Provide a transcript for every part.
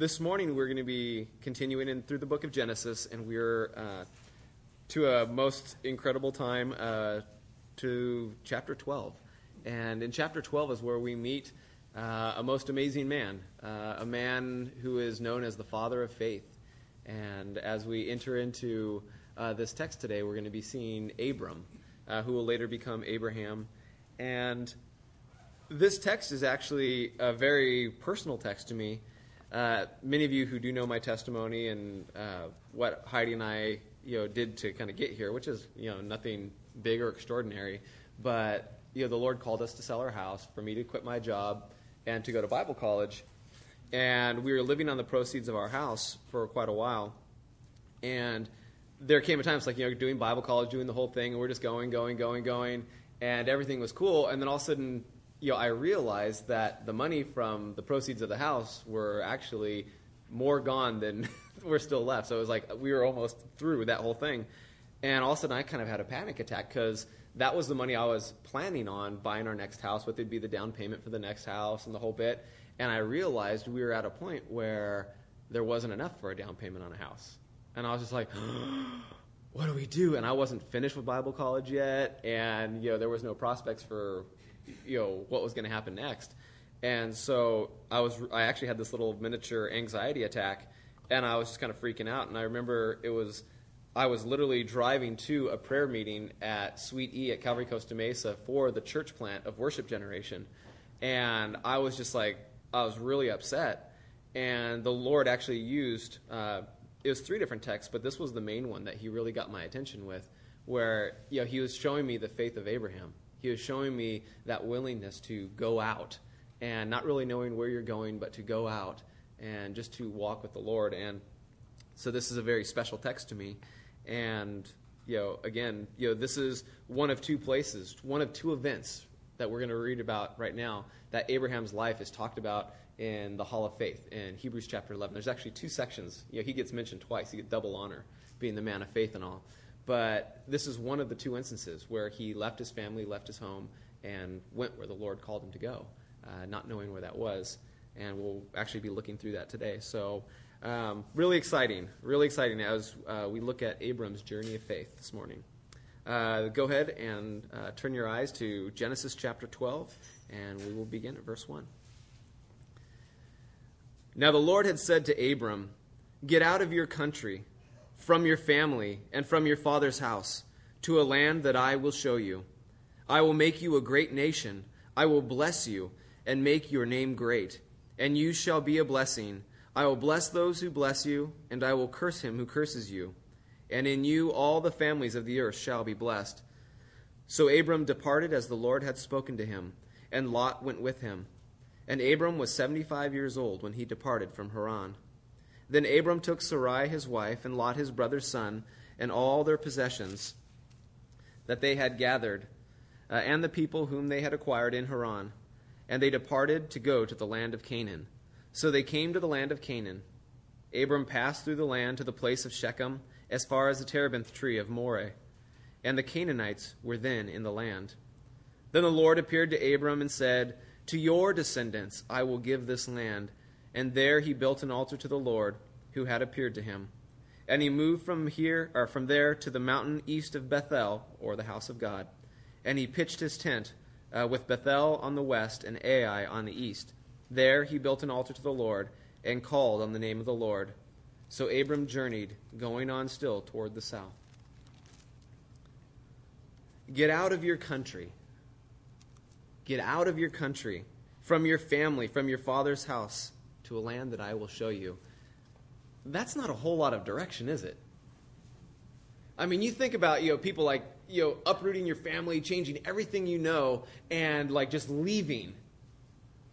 this morning we're going to be continuing in through the book of Genesis, and we're uh, to a most incredible time uh, to chapter 12. And in chapter 12 is where we meet uh, a most amazing man, uh, a man who is known as the father of faith. And as we enter into uh, this text today, we're going to be seeing Abram, uh, who will later become Abraham. And this text is actually a very personal text to me. Uh, many of you who do know my testimony and uh, what Heidi and I, you know, did to kind of get here, which is you know nothing big or extraordinary, but you know the Lord called us to sell our house, for me to quit my job, and to go to Bible college, and we were living on the proceeds of our house for quite a while, and there came a time it's like you know doing Bible college, doing the whole thing, and we're just going, going, going, going, and everything was cool, and then all of a sudden you know, I realized that the money from the proceeds of the house were actually more gone than were still left. So it was like we were almost through with that whole thing. And all of a sudden, I kind of had a panic attack because that was the money I was planning on buying our next house, what would be the down payment for the next house and the whole bit. And I realized we were at a point where there wasn't enough for a down payment on a house. And I was just like, what do we do? And I wasn't finished with Bible college yet, and you know there was no prospects for you know what was going to happen next. And so I was I actually had this little miniature anxiety attack, and I was just kind of freaking out. And I remember it was I was literally driving to a prayer meeting at Suite E at Calvary Costa Mesa for the church plant of Worship Generation, and I was just like I was really upset. And the Lord actually used uh, it was three different texts, but this was the main one that He really got my attention with, where you know He was showing me the faith of Abraham he was showing me that willingness to go out and not really knowing where you're going, but to go out and just to walk with the Lord. And so this is a very special text to me. And, you know, again, you know, this is one of two places, one of two events that we're going to read about right now that Abraham's life is talked about in the Hall of Faith in Hebrews chapter 11. There's actually two sections. You know, he gets mentioned twice. He gets double honor, being the man of faith and all. But this is one of the two instances where he left his family, left his home, and went where the Lord called him to go, uh, not knowing where that was. And we'll actually be looking through that today. So, um, really exciting, really exciting as uh, we look at Abram's journey of faith this morning. Uh, go ahead and uh, turn your eyes to Genesis chapter 12, and we will begin at verse 1. Now the Lord had said to Abram, Get out of your country from your family and from your father's house to a land that I will show you. I will make you a great nation. I will bless you and make your name great, and you shall be a blessing. I will bless those who bless you, and I will curse him who curses you. And in you all the families of the earth shall be blessed. So Abram departed as the Lord had spoken to him, and Lot went with him. And Abram was seventy five years old when he departed from Haran. Then Abram took Sarai his wife, and Lot his brother's son, and all their possessions that they had gathered, uh, and the people whom they had acquired in Haran. And they departed to go to the land of Canaan. So they came to the land of Canaan. Abram passed through the land to the place of Shechem, as far as the terebinth tree of Moreh. And the Canaanites were then in the land. Then the Lord appeared to Abram and said, To your descendants I will give this land and there he built an altar to the Lord who had appeared to him. And he moved from here or from there to the mountain east of Bethel, or the house of God. And he pitched his tent uh, with Bethel on the west and Ai on the east. There he built an altar to the Lord and called on the name of the Lord. So Abram journeyed, going on still toward the south. Get out of your country. Get out of your country, from your family, from your father's house to a land that I will show you. That's not a whole lot of direction, is it? I mean, you think about, you know, people like, you know, uprooting your family, changing everything you know, and like just leaving.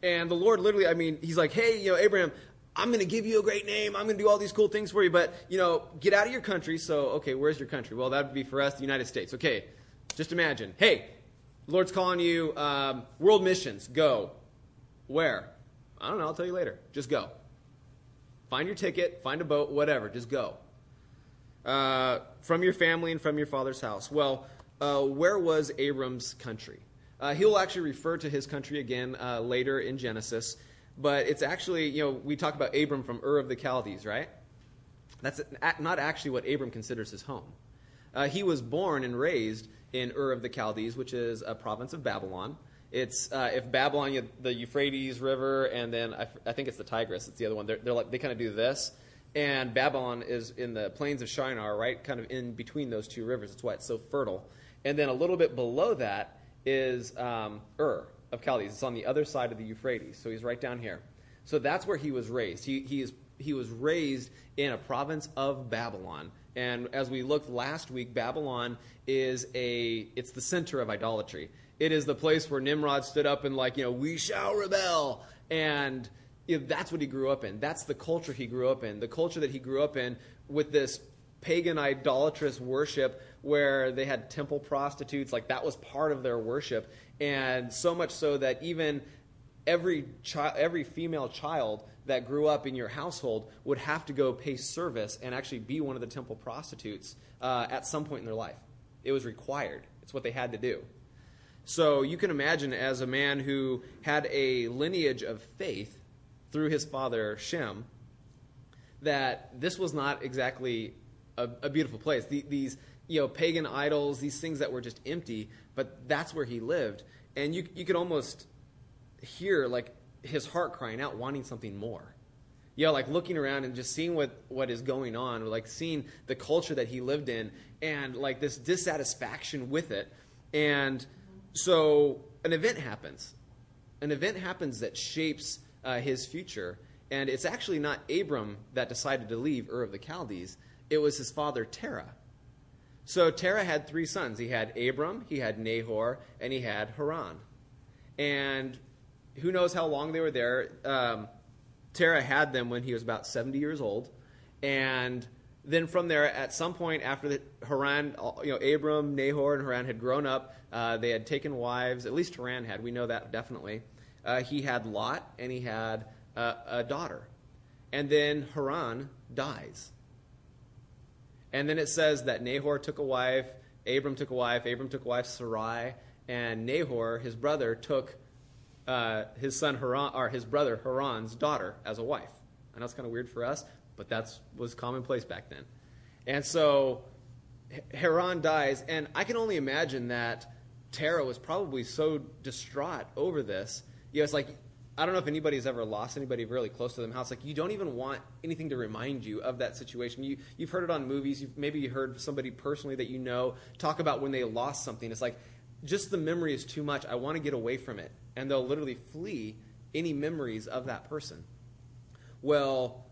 And the Lord literally, I mean, he's like, hey, you know, Abraham, I'm going to give you a great name. I'm going to do all these cool things for you, but, you know, get out of your country. So, okay, where's your country? Well, that would be for us, the United States. Okay, just imagine. Hey, Lord's calling you um, world missions. Go. Where? I don't know, I'll tell you later. Just go. Find your ticket, find a boat, whatever, just go. Uh, from your family and from your father's house. Well, uh, where was Abram's country? Uh, he'll actually refer to his country again uh, later in Genesis, but it's actually, you know, we talk about Abram from Ur of the Chaldees, right? That's not actually what Abram considers his home. Uh, he was born and raised in Ur of the Chaldees, which is a province of Babylon. It's uh, if Babylon, the Euphrates River, and then I, I, think it's the Tigris. It's the other one. They're, they're like they kind of do this, and Babylon is in the plains of Shinar, right, kind of in between those two rivers. That's why it's so fertile. And then a little bit below that is um, Ur of Chaldees. It's on the other side of the Euphrates, so he's right down here. So that's where he was raised. He, he, is, he was raised in a province of Babylon. And as we looked last week, Babylon is a it's the center of idolatry. It is the place where Nimrod stood up and like, you know, we shall rebel. And you know, that's what he grew up in. That's the culture he grew up in. The culture that he grew up in with this pagan idolatrous worship where they had temple prostitutes, like that was part of their worship. And so much so that even every child, every female child that grew up in your household would have to go pay service and actually be one of the temple prostitutes uh, at some point in their life. It was required. It's what they had to do. So you can imagine, as a man who had a lineage of faith through his father Shem, that this was not exactly a, a beautiful place. The, these you know pagan idols, these things that were just empty, but that's where he lived, and you you could almost hear like his heart crying out, wanting something more. You know, like looking around and just seeing what, what is going on, like seeing the culture that he lived in, and like this dissatisfaction with it. And so an event happens. An event happens that shapes uh, his future. And it's actually not Abram that decided to leave Ur of the Chaldees, it was his father Terah. So Terah had three sons. He had Abram, he had Nahor, and he had Haran. And who knows how long they were there? Um, Terah had them when he was about 70 years old. And then from there, at some point after the Haran, you know, Abram, Nahor, and Haran had grown up, uh, they had taken wives. At least Haran had. We know that definitely. Uh, he had Lot, and he had uh, a daughter. And then Haran dies. And then it says that Nahor took a wife, Abram took a wife, Abram took a wife, Sarai, and Nahor, his brother, took uh, his son Haran, or his brother Haran's daughter as a wife. I know it's kind of weird for us, but that was commonplace back then. And so Haran dies, and I can only imagine that Terah was probably so distraught over this. You know, it's like I don't know if anybody's ever lost anybody really close to them. How it's like you don't even want anything to remind you of that situation. You you've heard it on movies. You've maybe you heard somebody personally that you know talk about when they lost something. It's like just the memory is too much. I want to get away from it, and they'll literally flee any memories of that person. Well,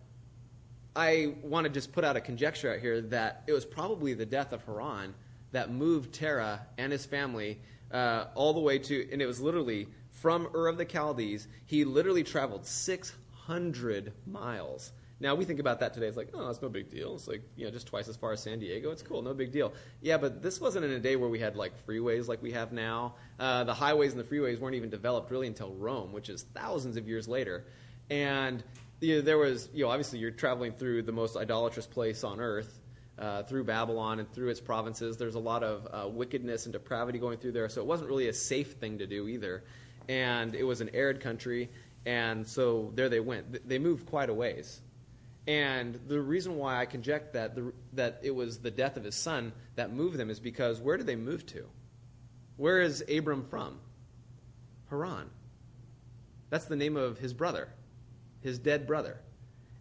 I want to just put out a conjecture out here that it was probably the death of Haran that moved Terah and his family uh, all the way to, and it was literally from Ur of the Chaldees. He literally traveled 600 miles. Now we think about that today. It's like, oh, it's no big deal. It's like you know, just twice as far as San Diego. It's cool, no big deal. Yeah, but this wasn't in a day where we had like freeways like we have now. Uh, the highways and the freeways weren't even developed really until Rome, which is thousands of years later. And there was, you know, obviously you're traveling through the most idolatrous place on earth, uh, through Babylon and through its provinces. There's a lot of uh, wickedness and depravity going through there, so it wasn't really a safe thing to do either. And it was an arid country, and so there they went. They moved quite a ways. And the reason why I conject that the, that it was the death of his son that moved them is because where did they move to? Where is Abram from? Haran. That's the name of his brother his dead brother.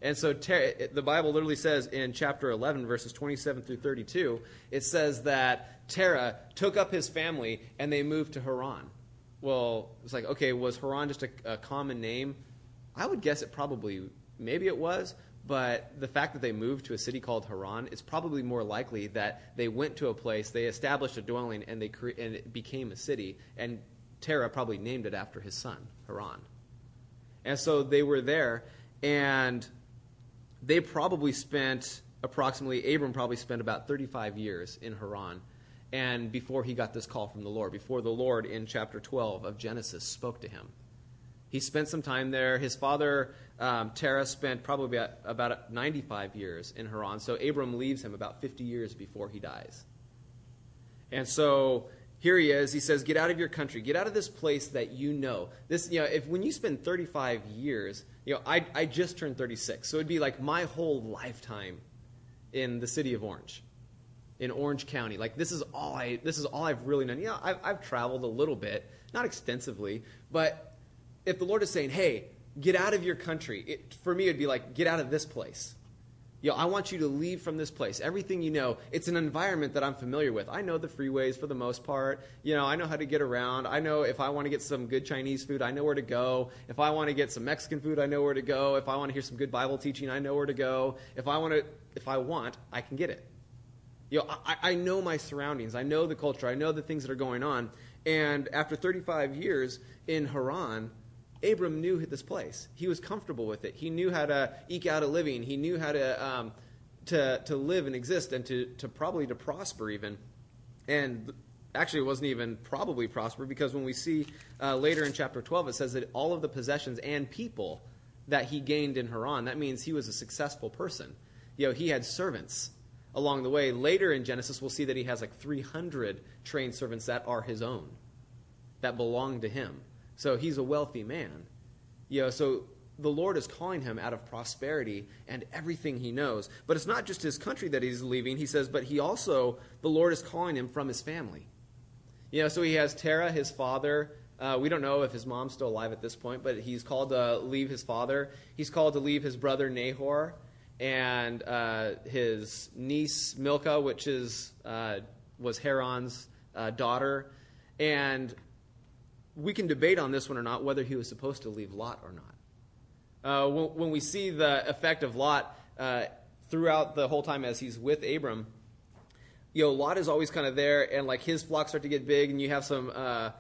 And so Ter- the Bible literally says in chapter 11, verses 27 through 32, it says that Terah took up his family and they moved to Haran. Well, it's like, okay, was Haran just a, a common name? I would guess it probably, maybe it was, but the fact that they moved to a city called Haran, it's probably more likely that they went to a place, they established a dwelling, and, they cre- and it became a city. And Terah probably named it after his son, Haran. And so they were there, and they probably spent approximately, Abram probably spent about 35 years in Haran. And before he got this call from the Lord, before the Lord in chapter 12 of Genesis spoke to him, he spent some time there. His father, um, Terah, spent probably about, about 95 years in Haran. So Abram leaves him about 50 years before he dies. And so here he is. He says, "Get out of your country. Get out of this place that you know." This, you know, if when you spend 35 years, you know, I I just turned 36, so it'd be like my whole lifetime in the city of Orange, in Orange County. Like this is all I this is all I've really known. Yeah, I've, I've traveled a little bit, not extensively, but if the Lord is saying, "Hey, get out of your country," it, for me it'd be like, "Get out of this place." You know, I want you to leave from this place. Everything you know, it's an environment that I'm familiar with. I know the freeways for the most part. You know, I know how to get around. I know if I want to get some good Chinese food, I know where to go. If I want to get some Mexican food, I know where to go. If I want to hear some good Bible teaching, I know where to go. If I want to, if I want, I can get it. You know, I, I know my surroundings. I know the culture. I know the things that are going on. And after 35 years in Haran, Abram knew this place. He was comfortable with it. He knew how to eke out a living. He knew how to um, to to live and exist and to to probably to prosper even. And actually, it wasn't even probably prosper because when we see uh, later in chapter 12, it says that all of the possessions and people that he gained in Haran, that means he was a successful person. You know, he had servants along the way. Later in Genesis, we'll see that he has like 300 trained servants that are his own, that belong to him. So he's a wealthy man. You know, so the Lord is calling him out of prosperity and everything he knows. But it's not just his country that he's leaving, he says, but he also, the Lord is calling him from his family. You know, so he has Terah, his father. Uh, we don't know if his mom's still alive at this point, but he's called to leave his father. He's called to leave his brother Nahor and uh, his niece Milcah, which is uh, was Haran's uh, daughter. And we can debate on this one or not whether he was supposed to leave Lot or not. Uh, when, when, we see the effect of Lot uh, throughout the whole time as he's with Abram, you know, Lot is always kind of there, and like his flocks start to get big, and you have some uh,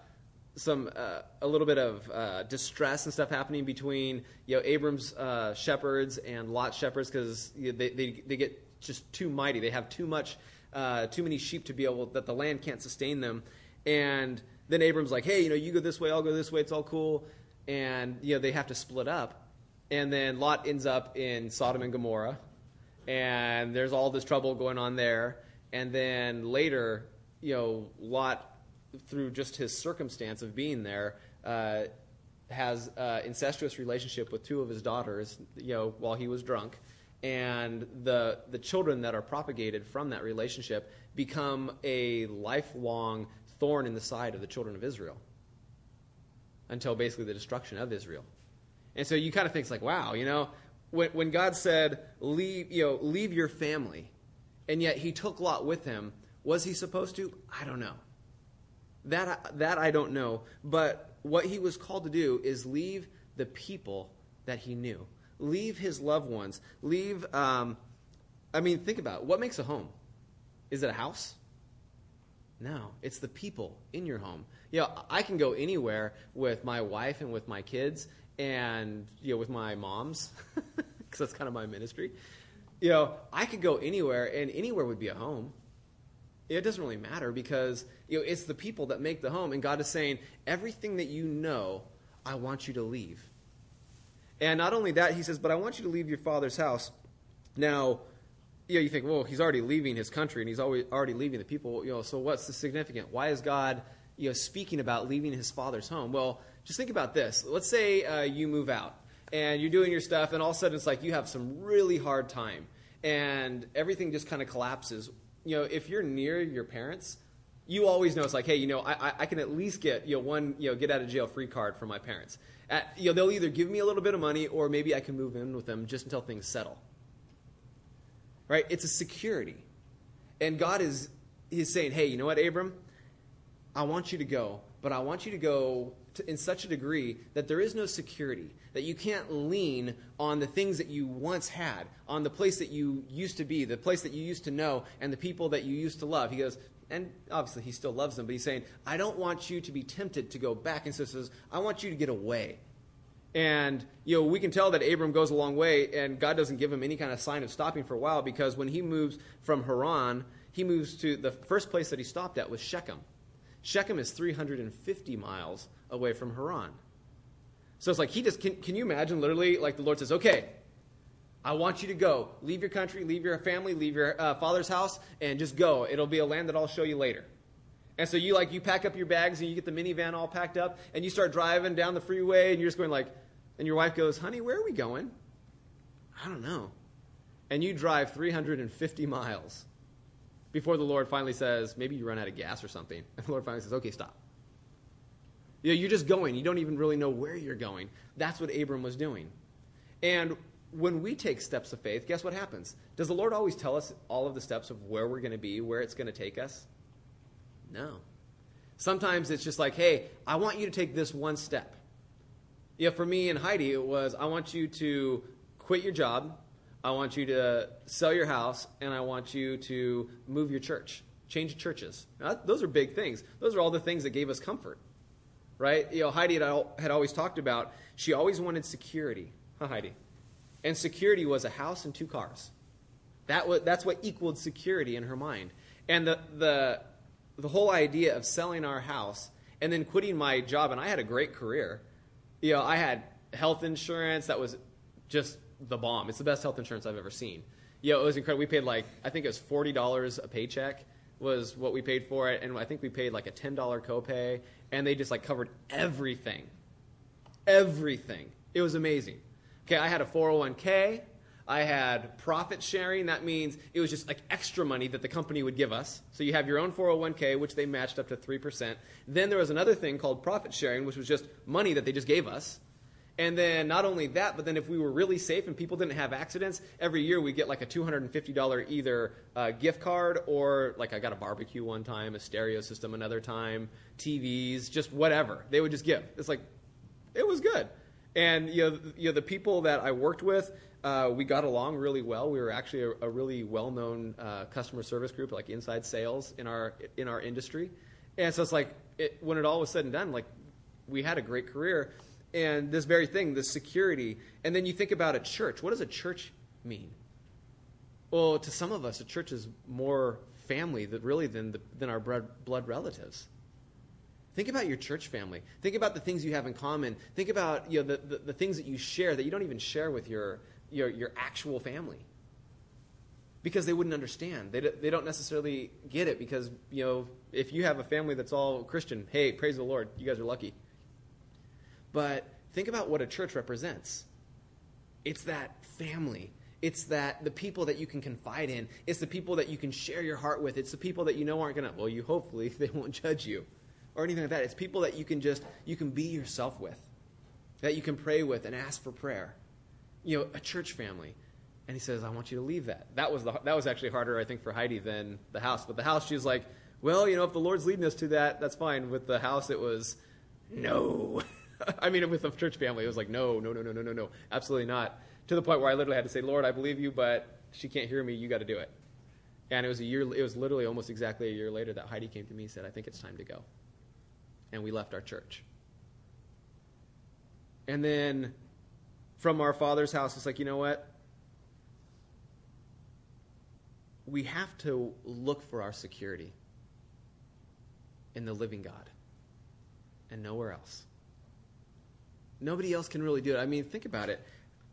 some uh, a little bit of uh, distress and stuff happening between you know Abram's uh, shepherds and Lot's shepherds because you know, they, they they get just too mighty. They have too much too many sheep to be able that the land can't sustain them, and then Abram's like, hey, you know, you go this way, I'll go this way, it's all cool. And, you know, they have to split up. And then Lot ends up in Sodom and Gomorrah. And there's all this trouble going on there. And then later, you know, Lot, through just his circumstance of being there, uh, has an incestuous relationship with two of his daughters, you know, while he was drunk. And the, the children that are propagated from that relationship become a lifelong thorn in the side of the children of Israel until basically the destruction of Israel. And so you kind of think it's like, wow, you know, when, when God said, leave, you know, leave your family, and yet he took Lot with him, was he supposed to? I don't know. That, that I don't know. But what he was called to do is leave the people that he knew, leave his loved ones, leave. Um, I mean, think about it. what makes a home. Is it a house? No, it's the people in your home. You know, I can go anywhere with my wife and with my kids and, you know, with my moms, because that's kind of my ministry. You know, I could go anywhere and anywhere would be a home. It doesn't really matter because, you know, it's the people that make the home. And God is saying, everything that you know, I want you to leave. And not only that, he says, but I want you to leave your father's house. Now, you know, you think, well, he's already leaving his country and he's already, already leaving the people. You know, so what's the significant? Why is God, you know, speaking about leaving his father's home? Well, just think about this. Let's say uh, you move out and you're doing your stuff, and all of a sudden it's like you have some really hard time, and everything just kind of collapses. You know, if you're near your parents, you always know it's like, hey, you know, I, I can at least get you know one you know get out of jail free card from my parents. At, you know, they'll either give me a little bit of money or maybe I can move in with them just until things settle right? It's a security. And God is he's saying, hey, you know what, Abram? I want you to go, but I want you to go to, in such a degree that there is no security, that you can't lean on the things that you once had, on the place that you used to be, the place that you used to know, and the people that you used to love. He goes, and obviously he still loves them, but he's saying, I don't want you to be tempted to go back. And so says, I want you to get away. And you know, we can tell that Abram goes a long way, and God doesn't give him any kind of sign of stopping for a while because when he moves from Haran, he moves to the first place that he stopped at was Shechem. Shechem is 350 miles away from Haran. So it's like he just can, can you imagine literally like the Lord says, "Okay, I want you to go. Leave your country, leave your family, leave your uh, father's house, and just go. It'll be a land that I'll show you later." And so you like you pack up your bags and you get the minivan all packed up and you start driving down the freeway and you're just going like and your wife goes, "Honey, where are we going?" I don't know. And you drive 350 miles before the Lord finally says, maybe you run out of gas or something. And the Lord finally says, "Okay, stop." You know, you're just going. You don't even really know where you're going. That's what Abram was doing. And when we take steps of faith, guess what happens? Does the Lord always tell us all of the steps of where we're going to be, where it's going to take us? No. Sometimes it's just like, hey, I want you to take this one step. Yeah, for me and Heidi, it was I want you to quit your job, I want you to sell your house, and I want you to move your church, change churches. Now, those are big things. Those are all the things that gave us comfort, right? You know, Heidi had always talked about she always wanted security. Huh, Heidi? And security was a house and two cars. That was, that's what equaled security in her mind. And the, the, the whole idea of selling our house and then quitting my job, and I had a great career. You know, I had health insurance that was just the bomb. It's the best health insurance I've ever seen. You know, it was incredible. We paid like, I think it was $40 a paycheck was what we paid for it. And I think we paid like a $10 copay. And they just like covered everything. Everything. It was amazing. Okay, I had a 401k. I had profit sharing. That means it was just like extra money that the company would give us. So you have your own 401k, which they matched up to 3%. Then there was another thing called profit sharing, which was just money that they just gave us. And then not only that, but then if we were really safe and people didn't have accidents, every year we get like a $250 either uh, gift card or like I got a barbecue one time, a stereo system another time, TVs, just whatever. They would just give. It's like, it was good. And you know, you know, the people that I worked with, uh, we got along really well. We were actually a, a really well-known uh, customer service group, like inside sales in our in our industry. And so it's like it, when it all was said and done, like we had a great career. And this very thing, the security, and then you think about a church. What does a church mean? Well, to some of us, a church is more family that really than the, than our blood, blood relatives. Think about your church family. Think about the things you have in common. Think about you know, the, the, the, things that you share that you don't even share with your, your, your actual family. Because they wouldn't understand. They, they don't necessarily get it because, you know, if you have a family that's all Christian, hey, praise the Lord, you guys are lucky. But think about what a church represents. It's that family. It's that the people that you can confide in. It's the people that you can share your heart with. It's the people that you know aren't going to, well, you hopefully, they won't judge you or anything like that. It's people that you can just you can be yourself with, that you can pray with and ask for prayer. You know, a church family. And he says, "I want you to leave that." That was the that was actually harder, I think, for Heidi than the house. But the house, she's like, "Well, you know, if the Lord's leading us to that, that's fine." With the house, it was, "No." I mean, with the church family, it was like, "No, no, no, no, no, no, no, absolutely not." To the point where I literally had to say, "Lord, I believe you, but she can't hear me. You got to do it." And it was a year. It was literally almost exactly a year later that Heidi came to me and said, "I think it's time to go." And we left our church. And then from our father's house, it's like, you know what? We have to look for our security in the living God and nowhere else. Nobody else can really do it. I mean, think about it.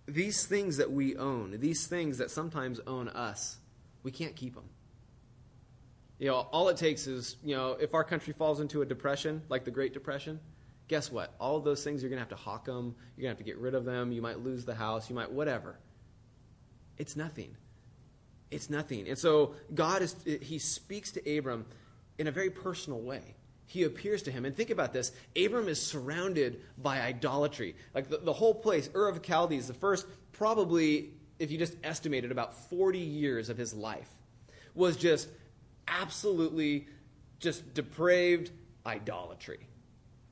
These things that we own, these things that sometimes own us, we can't keep them. You know, all it takes is, you know, if our country falls into a depression, like the Great Depression, guess what? All of those things, you're going to have to hawk them. You're going to have to get rid of them. You might lose the house. You might, whatever. It's nothing. It's nothing. And so God is, he speaks to Abram in a very personal way. He appears to him. And think about this Abram is surrounded by idolatry. Like the, the whole place, Ur of Chaldees, the first, probably, if you just estimated, about 40 years of his life, was just absolutely just depraved idolatry.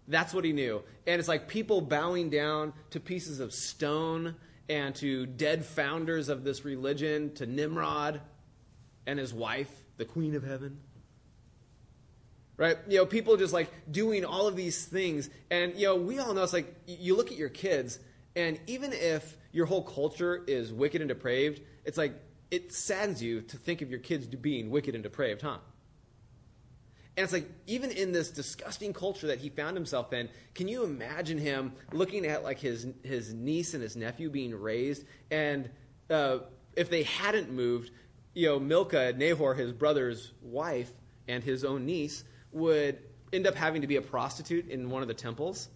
That's what he knew. And it's like people bowing down to pieces of stone and to dead founders of this religion, to Nimrod and his wife, the queen of heaven. Right? You know, people just like doing all of these things. And, you know, we all know it's like you look at your kids, and even if your whole culture is wicked and depraved, it's like it saddens you to think of your kids being wicked and depraved, huh? And it's like, even in this disgusting culture that he found himself in, can you imagine him looking at like his, his niece and his nephew being raised? And uh, if they hadn't moved, you know, Milcah, Nahor, his brother's wife, and his own niece would end up having to be a prostitute in one of the temples.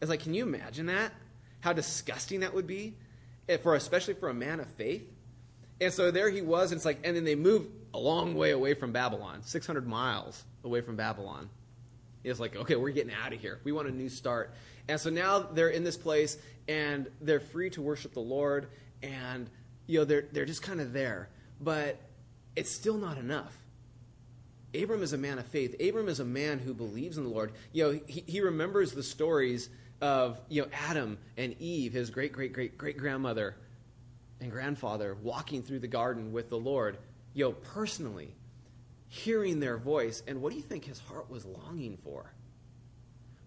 It's like, can you imagine that? How disgusting that would be, eh, for especially for a man of faith. And so there he was, and it's like, and then they move a long way away from Babylon, 600 miles away from Babylon. It's like, okay, we're getting out of here. We want a new start. And so now they're in this place, and they're free to worship the Lord, and you know they're they're just kind of there. But it's still not enough. Abram is a man of faith. Abram is a man who believes in the Lord. You know, he, he remembers the stories of you know Adam and Eve, his great great great great grandmother and grandfather, walking through the garden with the Lord. Know, personally, hearing their voice. And what do you think his heart was longing for?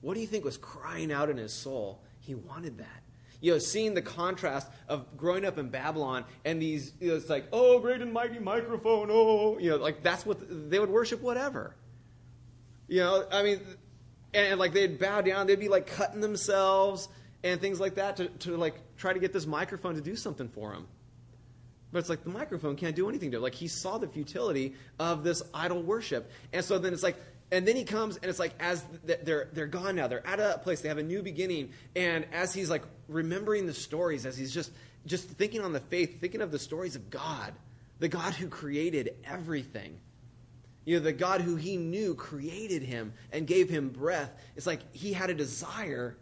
What do you think was crying out in his soul? He wanted that. You know, seeing the contrast of growing up in Babylon and these, you know, it's like, oh, great and mighty microphone, oh, oh, oh you know, like that's what they would worship, whatever. You know, I mean, and, and like they'd bow down, they'd be like cutting themselves and things like that to, to like try to get this microphone to do something for him. But it's like the microphone can't do anything to. Like he saw the futility of this idol worship. And so then it's like, and then he comes and it's like as they're they're gone now they're at a place they have a new beginning and as he's like remembering the stories as he's just just thinking on the faith thinking of the stories of god the god who created everything you know the god who he knew created him and gave him breath it's like he had a desire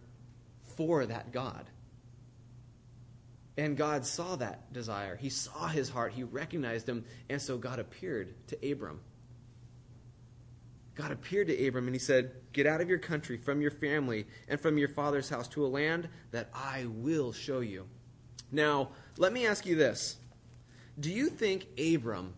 for that god and god saw that desire. He saw his heart. He recognized him. And so god appeared to abram. God appeared to Abram and he said, Get out of your country, from your family, and from your father's house to a land that I will show you. Now, let me ask you this. Do you think Abram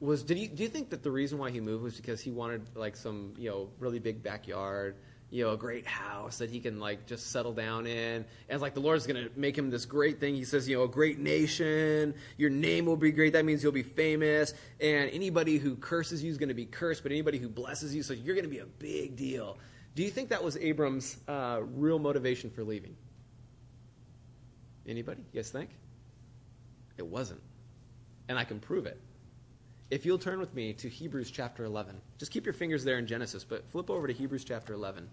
was did you do you think that the reason why he moved was because he wanted like some, you know, really big backyard you know, a great house that he can like just settle down in. And like the Lord's going to make him this great thing. He says, you know, a great nation. Your name will be great. That means you'll be famous. And anybody who curses you is going to be cursed, but anybody who blesses you, so you're going to be a big deal. Do you think that was Abram's uh, real motivation for leaving? Anybody? You guys think? It wasn't. And I can prove it. If you'll turn with me to Hebrews chapter 11, just keep your fingers there in Genesis, but flip over to Hebrews chapter 11.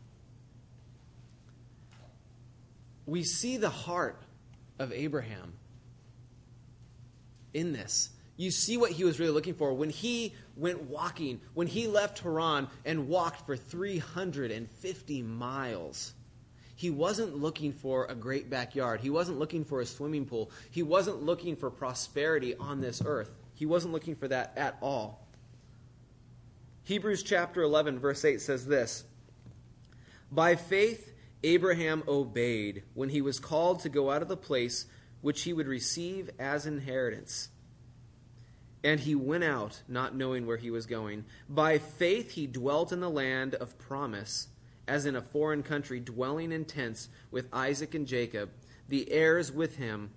We see the heart of Abraham in this. You see what he was really looking for. When he went walking, when he left Haran and walked for 350 miles, he wasn't looking for a great backyard. He wasn't looking for a swimming pool. He wasn't looking for prosperity on this earth. He wasn't looking for that at all. Hebrews chapter 11, verse 8 says this By faith, Abraham obeyed when he was called to go out of the place which he would receive as inheritance. And he went out, not knowing where he was going. By faith, he dwelt in the land of promise, as in a foreign country, dwelling in tents with Isaac and Jacob, the heirs with him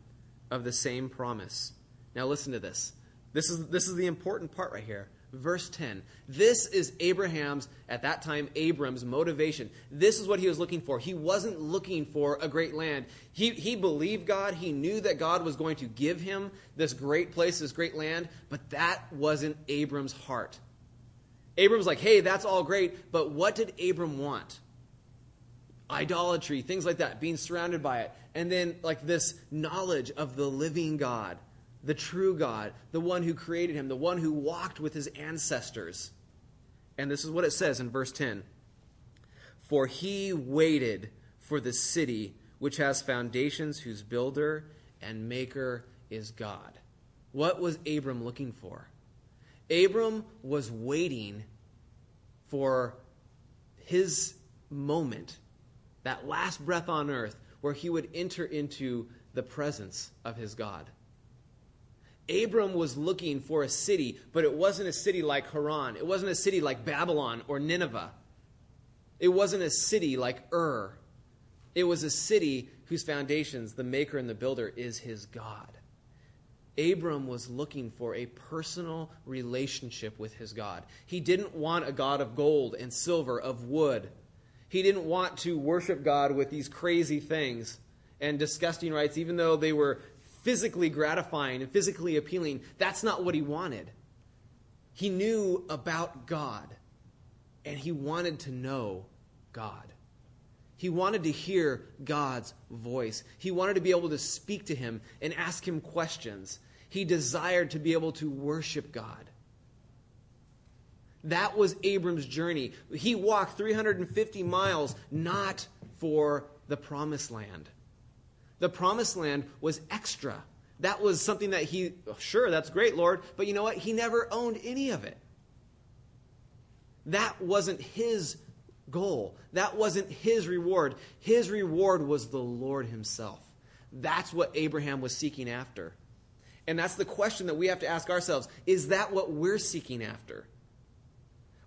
of the same promise. Now, listen to this. This is, this is the important part right here. Verse 10. This is Abraham's, at that time, Abram's motivation. This is what he was looking for. He wasn't looking for a great land. He, he believed God. He knew that God was going to give him this great place, this great land, but that wasn't Abram's heart. Abram's like, hey, that's all great, but what did Abram want? Idolatry, things like that, being surrounded by it. And then, like, this knowledge of the living God the true God, the one who created him, the one who walked with his ancestors. And this is what it says in verse 10 For he waited for the city which has foundations, whose builder and maker is God. What was Abram looking for? Abram was waiting for his moment, that last breath on earth, where he would enter into the presence of his God. Abram was looking for a city, but it wasn't a city like Haran. It wasn't a city like Babylon or Nineveh. It wasn't a city like Ur. It was a city whose foundations, the maker and the builder, is his God. Abram was looking for a personal relationship with his God. He didn't want a God of gold and silver, of wood. He didn't want to worship God with these crazy things and disgusting rites, even though they were physically gratifying and physically appealing. That's not what he wanted. He knew about God. and he wanted to know God. He wanted to hear God's voice. He wanted to be able to speak to him and ask him questions. He desired to be able to worship God. That was Abram's journey. He walked 350 miles not for the promised land. The promised land was extra. That was something that he, sure, that's great, Lord, but you know what? He never owned any of it. That wasn't his goal. That wasn't his reward. His reward was the Lord himself. That's what Abraham was seeking after. And that's the question that we have to ask ourselves is that what we're seeking after?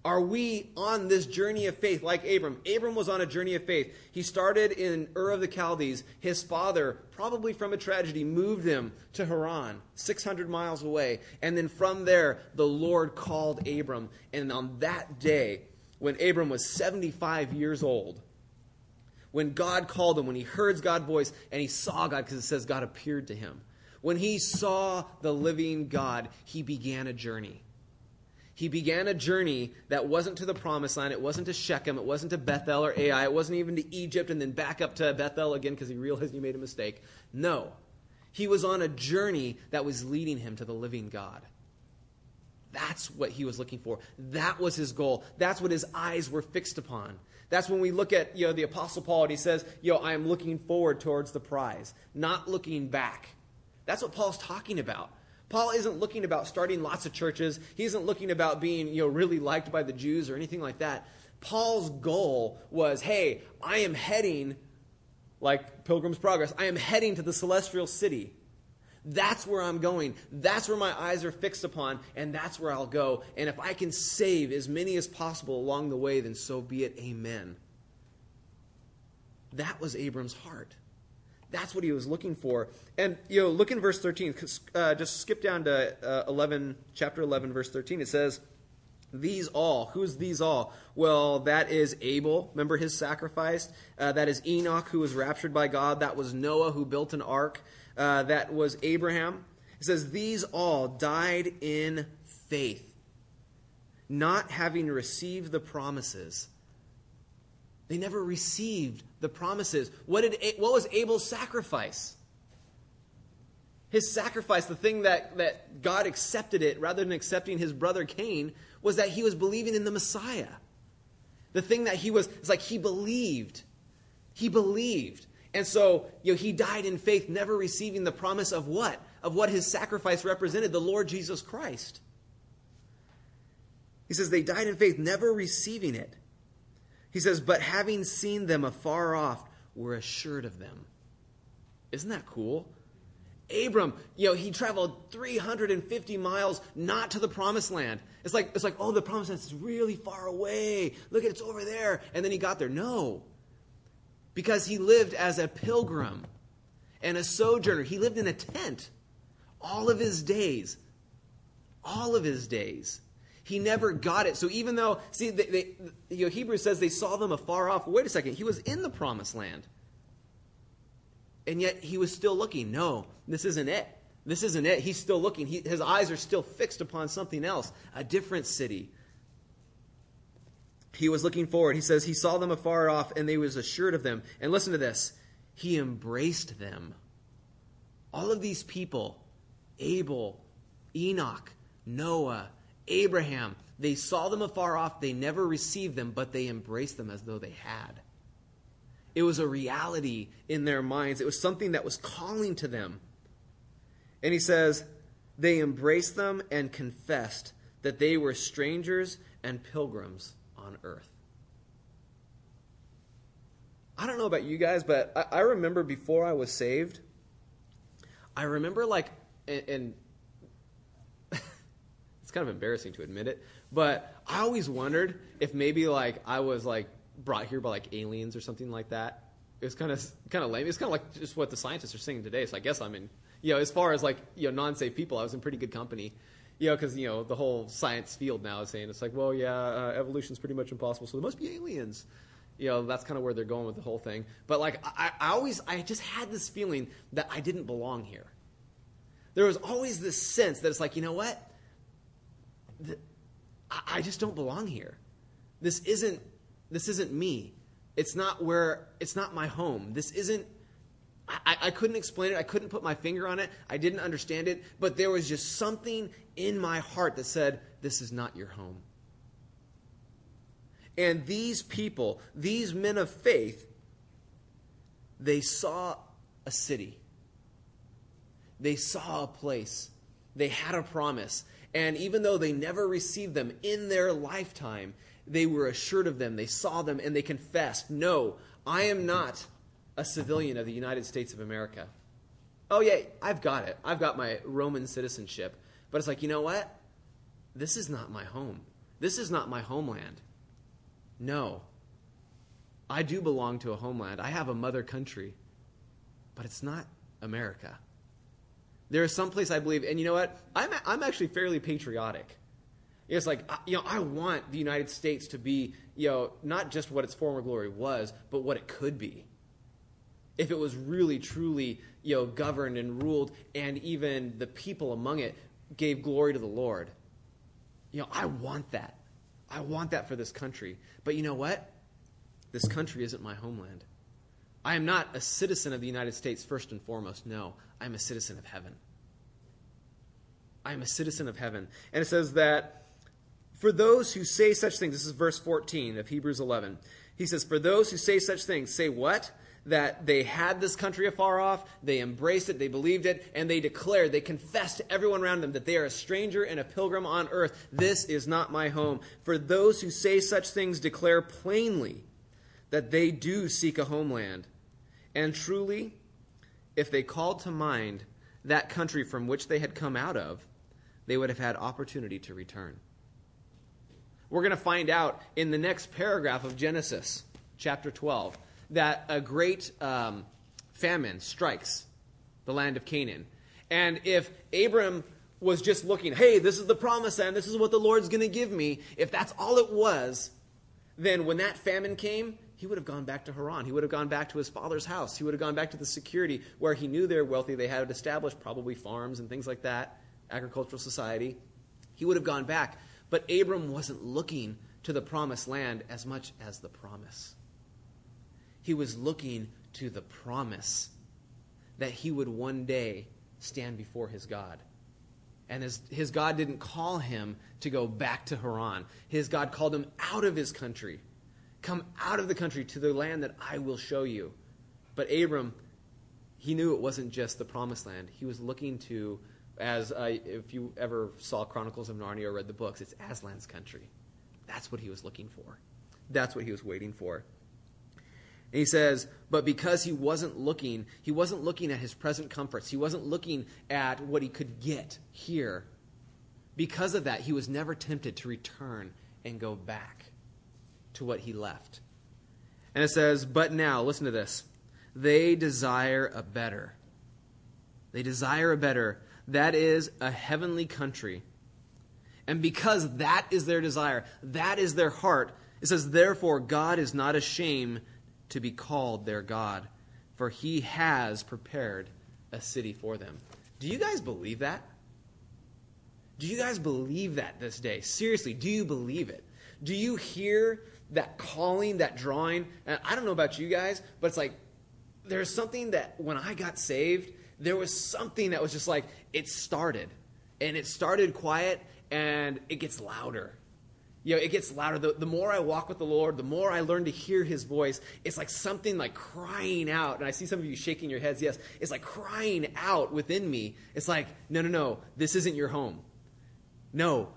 Are we on this journey of faith like Abram? Abram was on a journey of faith. He started in Ur of the Chaldees. His father, probably from a tragedy, moved him to Haran, 600 miles away. And then from there, the Lord called Abram. And on that day, when Abram was 75 years old, when God called him, when he heard God's voice, and he saw God, because it says God appeared to him. When he saw the living God, he began a journey. He began a journey that wasn't to the promised land. It wasn't to Shechem. It wasn't to Bethel or Ai. It wasn't even to Egypt and then back up to Bethel again because he realized he made a mistake. No. He was on a journey that was leading him to the living God. That's what he was looking for. That was his goal. That's what his eyes were fixed upon. That's when we look at you know, the Apostle Paul and he says, Yo, I am looking forward towards the prize, not looking back. That's what Paul's talking about. Paul isn't looking about starting lots of churches. He isn't looking about being, you know, really liked by the Jews or anything like that. Paul's goal was, hey, I am heading like Pilgrim's Progress. I am heading to the celestial city. That's where I'm going. That's where my eyes are fixed upon, and that's where I'll go. And if I can save as many as possible along the way, then so be it. Amen. That was Abram's heart. That's what he was looking for. And, you know, look in verse 13. Uh, just skip down to uh, 11, chapter 11, verse 13. It says, These all. Who's these all? Well, that is Abel. Remember his sacrifice? Uh, that is Enoch, who was raptured by God. That was Noah, who built an ark. Uh, that was Abraham. It says, These all died in faith, not having received the promises they never received the promises. What, did, what was Abel's sacrifice? His sacrifice, the thing that, that God accepted it rather than accepting his brother Cain, was that he was believing in the Messiah. The thing that he was, it's like he believed. He believed. And so, you know, he died in faith, never receiving the promise of what? Of what his sacrifice represented, the Lord Jesus Christ. He says they died in faith, never receiving it. He says, But having seen them afar off, were assured of them. Isn't that cool? Abram, you know, he traveled 350 miles not to the promised land. It's like, it's like, oh, the promised land is really far away. Look at it's over there. And then he got there. No. Because he lived as a pilgrim and a sojourner. He lived in a tent all of his days. All of his days. He never got it. So even though, see, they, they, you know, Hebrews says they saw them afar off. Wait a second. He was in the promised land. And yet he was still looking. No, this isn't it. This isn't it. He's still looking. He, his eyes are still fixed upon something else, a different city. He was looking forward. He says he saw them afar off and they was assured of them. And listen to this. He embraced them. All of these people, Abel, Enoch, Noah, Abraham, they saw them afar off, they never received them, but they embraced them as though they had. It was a reality in their minds, it was something that was calling to them. And he says, they embraced them and confessed that they were strangers and pilgrims on earth. I don't know about you guys, but I, I remember before I was saved, I remember like, and, and kind of embarrassing to admit it, but I always wondered if maybe like I was like brought here by like aliens or something like that. It was kind of kind of lame. It's kind of like just what the scientists are saying today. So I guess I'm in, you know, as far as like you know non-safe people, I was in pretty good company. You know, because you know the whole science field now is saying it's like, well, yeah, uh, evolution's pretty much impossible, so there must be aliens you know that's kind of where they're going with the whole thing but like I, I, always i just had this feeling that i didn't belong here there was always this sense that it's like you know what I just don't belong here. This isn't this isn't me. It's not where it's not my home. This isn't I, I couldn't explain it. I couldn't put my finger on it. I didn't understand it. But there was just something in my heart that said, This is not your home. And these people, these men of faith, they saw a city. They saw a place. They had a promise. And even though they never received them in their lifetime, they were assured of them. They saw them and they confessed, No, I am not a civilian of the United States of America. Oh, yeah, I've got it. I've got my Roman citizenship. But it's like, you know what? This is not my home. This is not my homeland. No. I do belong to a homeland. I have a mother country. But it's not America. There is some place I believe, and you know what? I'm, I'm actually fairly patriotic. It's like, you know, I want the United States to be, you know, not just what its former glory was, but what it could be. If it was really, truly, you know, governed and ruled, and even the people among it gave glory to the Lord. You know, I want that. I want that for this country. But you know what? This country isn't my homeland. I am not a citizen of the United States first and foremost. No, I'm a citizen of heaven. I am a citizen of heaven. And it says that for those who say such things, this is verse 14 of Hebrews 11. He says, For those who say such things, say what? That they had this country afar off, they embraced it, they believed it, and they declared, they confessed to everyone around them that they are a stranger and a pilgrim on earth. This is not my home. For those who say such things declare plainly that they do seek a homeland. And truly, if they called to mind that country from which they had come out of, they would have had opportunity to return. We're going to find out in the next paragraph of Genesis, chapter 12, that a great um, famine strikes the land of Canaan. And if Abram was just looking, hey, this is the promise land, this is what the Lord's going to give me, if that's all it was, then when that famine came, he would have gone back to Haran. He would have gone back to his father's house. He would have gone back to the security where he knew they're wealthy. They had established probably farms and things like that, agricultural society. He would have gone back. But Abram wasn't looking to the promised land as much as the promise. He was looking to the promise that he would one day stand before his God. And his, his God didn't call him to go back to Haran. His God called him out of his country. Come out of the country to the land that I will show you. But Abram, he knew it wasn't just the promised land. He was looking to as uh, if you ever saw Chronicles of Narnia or read the books, it's Aslan's country. That's what he was looking for. That's what he was waiting for. And he says, but because he wasn't looking, he wasn't looking at his present comforts. He wasn't looking at what he could get here. Because of that, he was never tempted to return and go back to what he left. And it says, but now, listen to this. They desire a better. They desire a better that is a heavenly country. And because that is their desire, that is their heart, it says, Therefore, God is not ashamed to be called their God, for he has prepared a city for them. Do you guys believe that? Do you guys believe that this day? Seriously, do you believe it? Do you hear that calling, that drawing? And I don't know about you guys, but it's like there's something that when I got saved, there was something that was just like, it started. And it started quiet and it gets louder. You know, it gets louder. The, the more I walk with the Lord, the more I learn to hear his voice. It's like something like crying out. And I see some of you shaking your heads. Yes, it's like crying out within me. It's like, no, no, no, this isn't your home. No,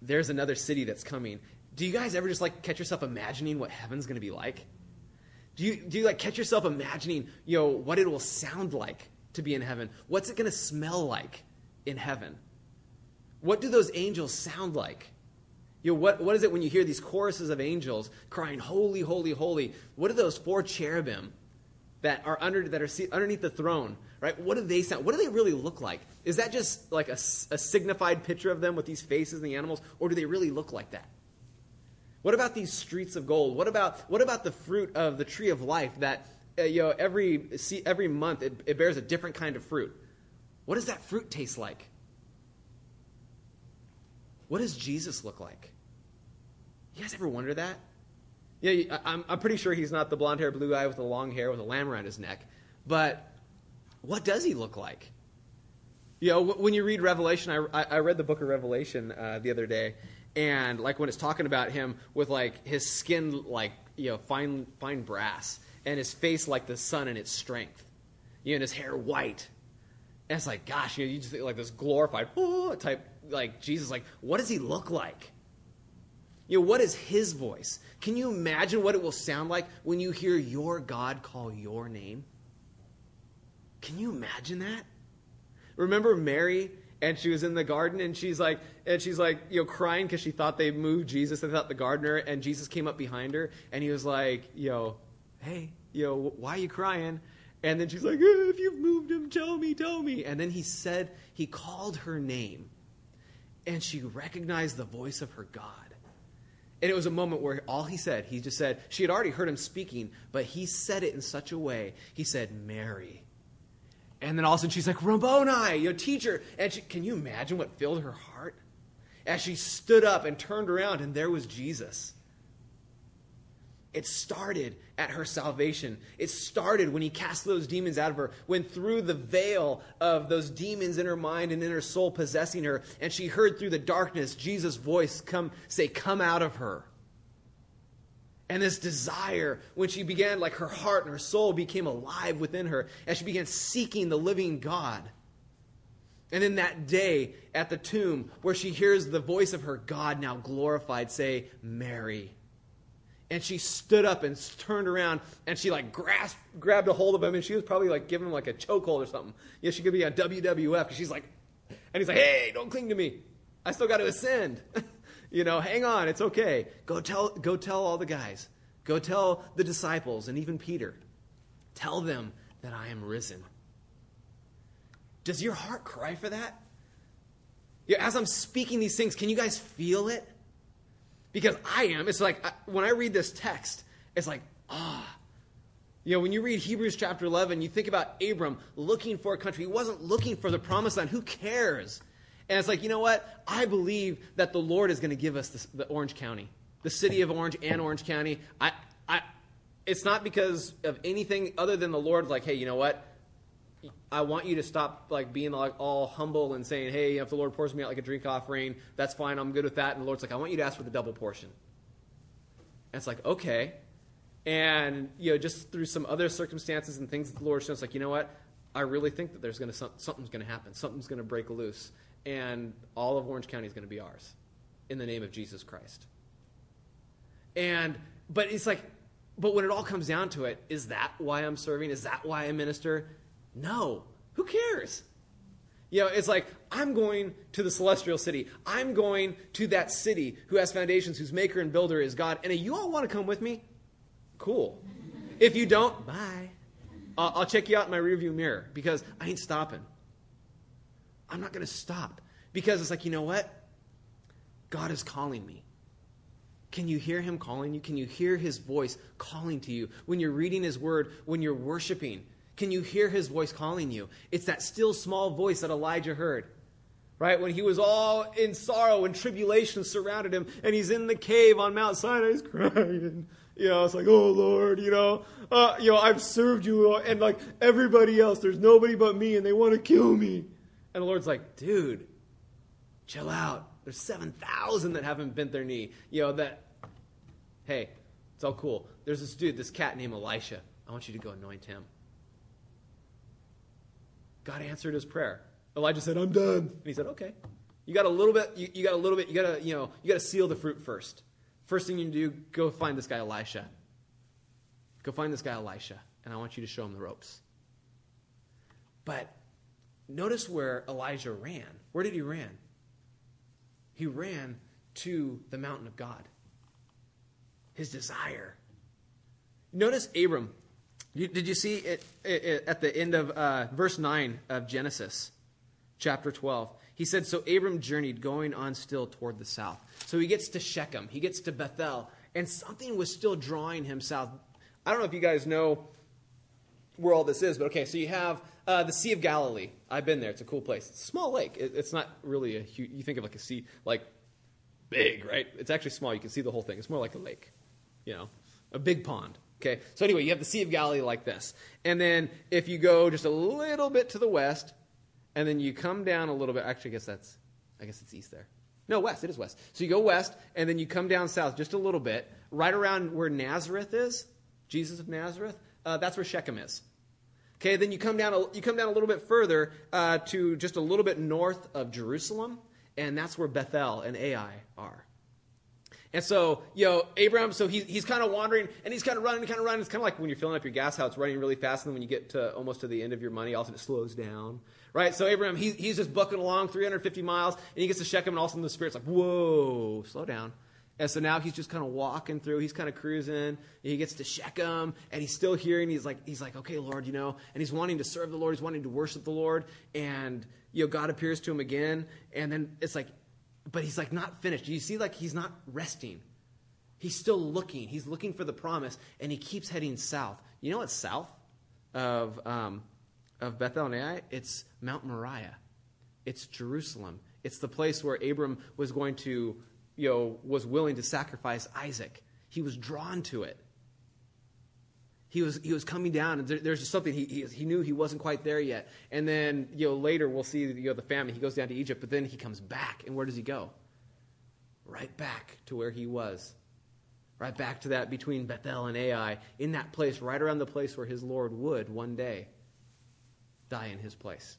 there's another city that's coming. Do you guys ever just like catch yourself imagining what heaven's going to be like? Do you, do you like catch yourself imagining, you know, what it will sound like? to be in heaven? What's it going to smell like in heaven? What do those angels sound like? You know, what, what is it when you hear these choruses of angels crying, Holy, holy, holy? What are those four cherubim that are, under, that are underneath the throne? Right? What do they sound? What do they really look like? Is that just like a, a signified picture of them with these faces and the animals, or do they really look like that? What about these streets of gold? What about, what about the fruit of the tree of life that uh, you know, every, see, every month it, it bears a different kind of fruit. What does that fruit taste like? What does Jesus look like? You guys ever wonder that? Yeah, I'm, I'm pretty sure he's not the blonde hair, blue guy with the long hair with a lamb around his neck. But what does he look like? You know, when you read Revelation, I, I read the book of Revelation uh, the other day, and like when it's talking about him with like his skin like you know fine fine brass, and his face like the sun in its strength, you know, and his hair white, and it's like, gosh, you know, you just think like this glorified oh, type like Jesus. Like, what does he look like? You know, what is his voice? Can you imagine what it will sound like when you hear your God call your name? Can you imagine that? Remember Mary and she was in the garden and she's like and she's like you know crying because she thought they moved jesus. They thought the gardener and jesus came up behind her and he was like know hey know why are you crying? And then she's like eh, if you've moved him tell me tell me. And then he said he called her name and she recognized the voice of her god. And it was a moment where all he said he just said she had already heard him speaking but he said it in such a way he said mary and then all of a sudden she's like, Rabboni, your teacher. And she, can you imagine what filled her heart? As she stood up and turned around, and there was Jesus. It started at her salvation. It started when he cast those demons out of her, when through the veil of those demons in her mind and in her soul possessing her, and she heard through the darkness Jesus' voice come say, Come out of her. And this desire, when she began, like her heart and her soul became alive within her, as she began seeking the living God. And in that day at the tomb, where she hears the voice of her God now glorified say, Mary. And she stood up and turned around and she like grasped, grabbed a hold of him and she was probably like giving him like a chokehold or something. Yeah, she could be on WWF because she's like, and he's like, hey, don't cling to me. I still got to ascend. You know, hang on, it's okay. Go tell, go tell all the guys. Go tell the disciples and even Peter. Tell them that I am risen. Does your heart cry for that? Yeah, as I'm speaking these things, can you guys feel it? Because I am. It's like when I read this text, it's like, ah. You know, when you read Hebrews chapter 11, you think about Abram looking for a country. He wasn't looking for the promised land. Who cares? And it's like, you know what? I believe that the Lord is going to give us this, the Orange County, the city of Orange and Orange County. I, I, it's not because of anything other than the Lord. Like, hey, you know what? I want you to stop like being like all humble and saying, hey, if the Lord pours me out like a drink offering, that's fine. I'm good with that. And the Lord's like, I want you to ask for the double portion. And it's like, okay. And you know, just through some other circumstances and things, the Lord shows like, you know what? I really think that there's going to something's going to happen. Something's going to break loose and all of Orange County is going to be ours in the name of Jesus Christ. And, but it's like, but when it all comes down to it, is that why I'm serving? Is that why I minister? No. Who cares? You know, it's like, I'm going to the celestial city. I'm going to that city who has foundations, whose maker and builder is God. And you all want to come with me? Cool. If you don't, bye. I'll, I'll check you out in my rearview mirror because I ain't stopping. I'm not going to stop because it's like, you know what? God is calling me. Can you hear him calling you? Can you hear his voice calling to you? When you're reading his word, when you're worshiping, can you hear his voice calling you? It's that still small voice that Elijah heard. Right? When he was all in sorrow and tribulation surrounded him, and he's in the cave on Mount Sinai, he's crying. You know, it's like, oh Lord, you know, uh, you know, I've served you, and like everybody else, there's nobody but me, and they want to kill me. And the Lord's like, dude, chill out. There's 7,000 that haven't bent their knee. You know, that, hey, it's all cool. There's this dude, this cat named Elisha. I want you to go anoint him. God answered his prayer. Elijah said, I'm done. And he said, okay. You got a little bit, you, you got a little bit, you got to, you know, you got to seal the fruit first. First thing you do, go find this guy Elisha. Go find this guy Elisha, and I want you to show him the ropes. But Notice where Elijah ran. Where did he ran? He ran to the mountain of God. His desire. Notice Abram. Did you see it, at the end of uh, verse 9 of Genesis chapter 12? He said, So Abram journeyed, going on still toward the south. So he gets to Shechem, he gets to Bethel, and something was still drawing him south. I don't know if you guys know where all this is, but okay, so you have uh, the Sea of Galilee. I've been there. It's a cool place. It's a small lake. It, it's not really a huge, you think of like a sea, like big, right? It's actually small. You can see the whole thing. It's more like a lake, you know, a big pond. Okay, so anyway, you have the Sea of Galilee like this. And then if you go just a little bit to the west, and then you come down a little bit, actually, I guess that's, I guess it's east there. No, west. It is west. So you go west, and then you come down south just a little bit, right around where Nazareth is, Jesus of Nazareth. Uh, that's where Shechem is. Okay, then you come down a, you come down a little bit further uh, to just a little bit north of Jerusalem, and that's where Bethel and Ai are. And so, you know, Abraham, so he, he's kind of wandering and he's kind of running, kind of running. It's kind of like when you're filling up your gas, how it's running really fast, and then when you get to almost to the end of your money, all of a sudden it slows down, right? So Abraham, he, he's just bucking along 350 miles, and he gets to Shechem, and all of a sudden the Spirit's like, whoa, slow down. And so now he's just kind of walking through. He's kind of cruising. And he gets to Shechem, and he's still hearing. He's like, he's like, okay, Lord, you know. And he's wanting to serve the Lord. He's wanting to worship the Lord. And you know, God appears to him again. And then it's like, but he's like not finished. You see, like he's not resting. He's still looking. He's looking for the promise, and he keeps heading south. You know what's south of um, of Bethel and? It's Mount Moriah. It's Jerusalem. It's the place where Abram was going to you know, was willing to sacrifice Isaac. He was drawn to it. He was, he was coming down, and there, there's just something he, he, he, knew he wasn't quite there yet. And then, you know, later we'll see, you know, the famine. He goes down to Egypt, but then he comes back. And where does he go? Right back to where he was. Right back to that between Bethel and Ai, in that place, right around the place where his Lord would one day die in his place.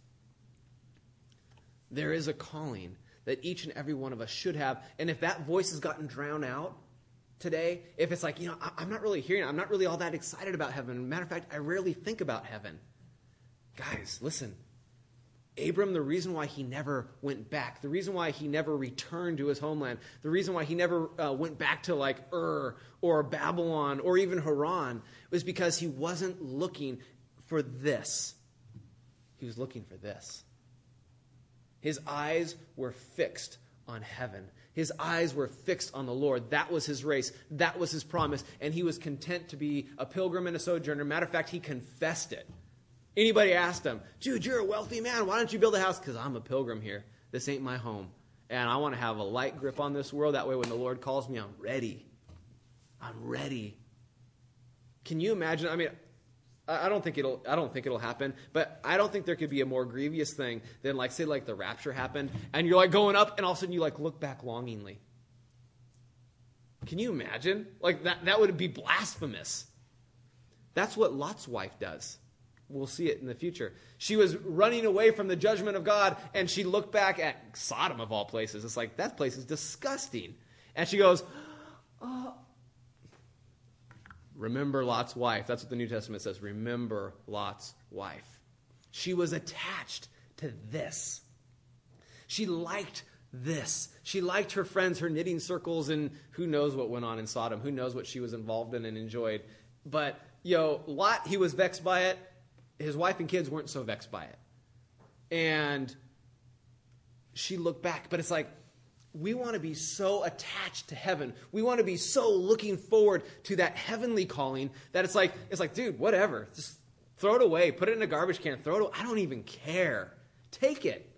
There is a calling that each and every one of us should have. And if that voice has gotten drowned out today, if it's like, you know, I'm not really hearing, I'm not really all that excited about heaven. Matter of fact, I rarely think about heaven. Guys, listen. Abram, the reason why he never went back, the reason why he never returned to his homeland, the reason why he never uh, went back to like Ur or Babylon or even Haran was because he wasn't looking for this. He was looking for this. His eyes were fixed on heaven. His eyes were fixed on the Lord. That was his race. That was his promise. And he was content to be a pilgrim and a sojourner. Matter of fact, he confessed it. Anybody asked him, Dude, you're a wealthy man. Why don't you build a house? Because I'm a pilgrim here. This ain't my home. And I want to have a light grip on this world. That way, when the Lord calls me, I'm ready. I'm ready. Can you imagine? I mean, I don't think it'll. I don't think it'll happen. But I don't think there could be a more grievous thing than, like, say, like the rapture happened, and you're like going up, and all of a sudden you like look back longingly. Can you imagine? Like that. That would be blasphemous. That's what Lot's wife does. We'll see it in the future. She was running away from the judgment of God, and she looked back at Sodom of all places. It's like that place is disgusting, and she goes, "Oh, Remember Lot's wife. That's what the New Testament says. Remember Lot's wife. She was attached to this. She liked this. She liked her friends, her knitting circles, and who knows what went on in Sodom. Who knows what she was involved in and enjoyed. But, know, Lot, he was vexed by it. His wife and kids weren't so vexed by it. And she looked back. But it's like, we want to be so attached to heaven. We want to be so looking forward to that heavenly calling that it's like, it's like, dude, whatever. Just throw it away. Put it in a garbage can. Throw it away. I don't even care. Take it.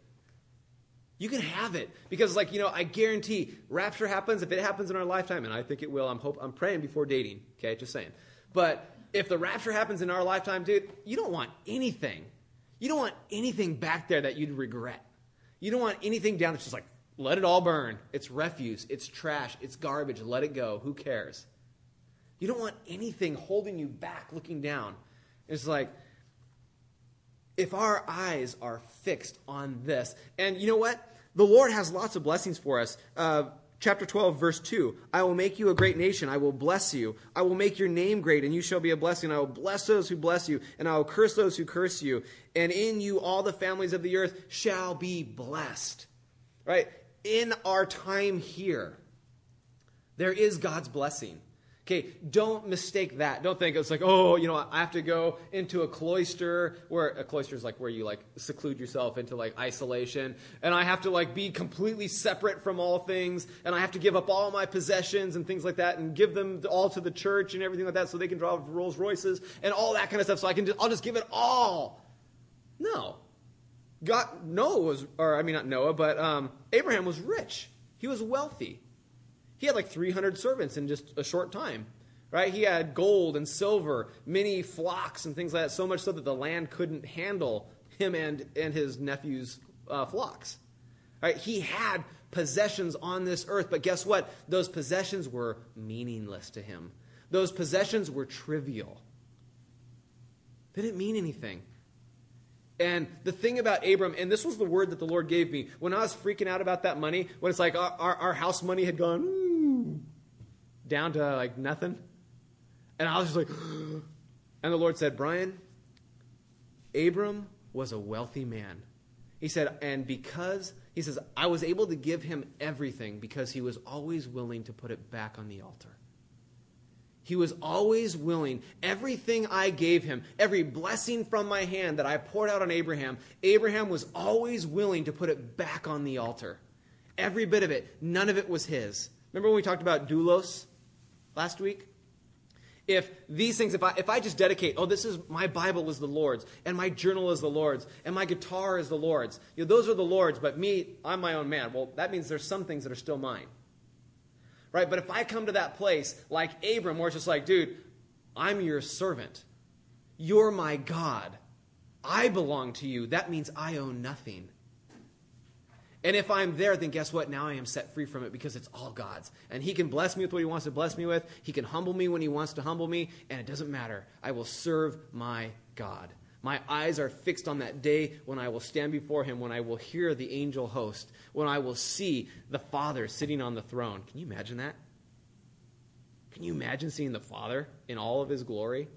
You can have it. Because, like, you know, I guarantee rapture happens if it happens in our lifetime, and I think it will. I'm hope I'm praying before dating. Okay, just saying. But if the rapture happens in our lifetime, dude, you don't want anything. You don't want anything back there that you'd regret. You don't want anything down that's just like, let it all burn. It's refuse, it's trash, it's garbage. Let it go. Who cares? You don't want anything holding you back looking down. It's like, if our eyes are fixed on this, and you know what? The Lord has lots of blessings for us. Uh, chapter 12, verse 2 I will make you a great nation. I will bless you. I will make your name great, and you shall be a blessing. I will bless those who bless you, and I will curse those who curse you. And in you all the families of the earth shall be blessed. Right? In our time here, there is God's blessing. Okay, don't mistake that. Don't think it's like, oh, you know, I have to go into a cloister where a cloister is like where you like seclude yourself into like isolation, and I have to like be completely separate from all things, and I have to give up all my possessions and things like that, and give them all to the church and everything like that, so they can drive Rolls Royces and all that kind of stuff. So I can, just, I'll just give it all. No, God, Noah was, or I mean, not Noah, but um, Abraham was rich. He was wealthy. He had like 300 servants in just a short time, right? He had gold and silver, many flocks and things like that, so much so that the land couldn't handle him and, and his nephew's uh, flocks. Right? He had possessions on this earth, but guess what? Those possessions were meaningless to him. Those possessions were trivial. They didn't mean anything. And the thing about Abram, and this was the word that the Lord gave me when I was freaking out about that money, when it's like our, our, our house money had gone down to like nothing. And I was just like, and the Lord said, Brian, Abram was a wealthy man. He said, and because, he says, I was able to give him everything because he was always willing to put it back on the altar. He was always willing. Everything I gave him, every blessing from my hand that I poured out on Abraham, Abraham was always willing to put it back on the altar. Every bit of it. None of it was his. Remember when we talked about doulos last week? if these things, if I, if I just dedicate, oh, this is my Bible is the Lord's, and my journal is the Lord's, and my guitar is the Lord's, you know, those are the Lord's, but me, I'm my own man. Well, that means there's some things that are still mine. Right? But if I come to that place like Abram, where it's just like, dude, I'm your servant, you're my God, I belong to you, that means I own nothing. And if I'm there, then guess what? Now I am set free from it because it's all God's. And He can bless me with what He wants to bless me with. He can humble me when He wants to humble me. And it doesn't matter. I will serve my God. My eyes are fixed on that day when I will stand before Him, when I will hear the angel host, when I will see the Father sitting on the throne. Can you imagine that? Can you imagine seeing the Father in all of His glory?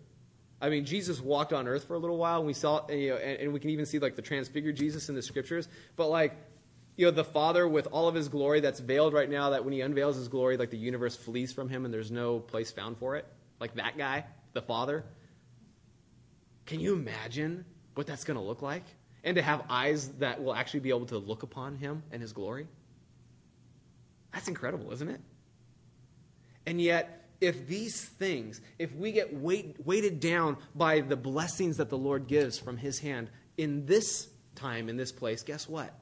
I mean, Jesus walked on earth for a little while, and we saw, you know, and, and we can even see like the transfigured Jesus in the scriptures. But like, you know, the Father with all of his glory that's veiled right now, that when he unveils his glory, like the universe flees from him and there's no place found for it. Like that guy, the Father. Can you imagine what that's going to look like? And to have eyes that will actually be able to look upon him and his glory? That's incredible, isn't it? And yet, if these things, if we get weight, weighted down by the blessings that the Lord gives from his hand in this time, in this place, guess what?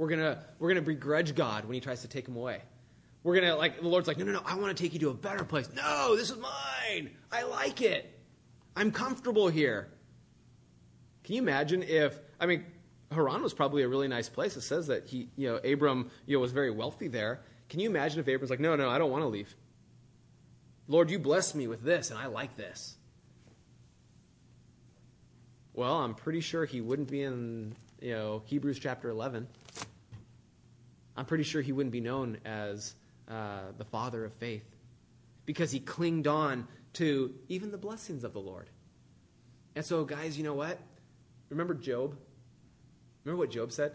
We're gonna we're gonna begrudge God when He tries to take him away. We're gonna like the Lord's like, no, no, no, I want to take you to a better place. No, this is mine. I like it. I'm comfortable here. Can you imagine if I mean Haran was probably a really nice place. It says that he, you know, Abram, you know, was very wealthy there. Can you imagine if Abram's like, no, no, I don't want to leave. Lord, you blessed me with this, and I like this. Well, I'm pretty sure he wouldn't be in, you know, Hebrews chapter 11. I'm pretty sure he wouldn't be known as uh, the father of faith because he clinged on to even the blessings of the Lord. And so, guys, you know what? Remember Job? Remember what Job said?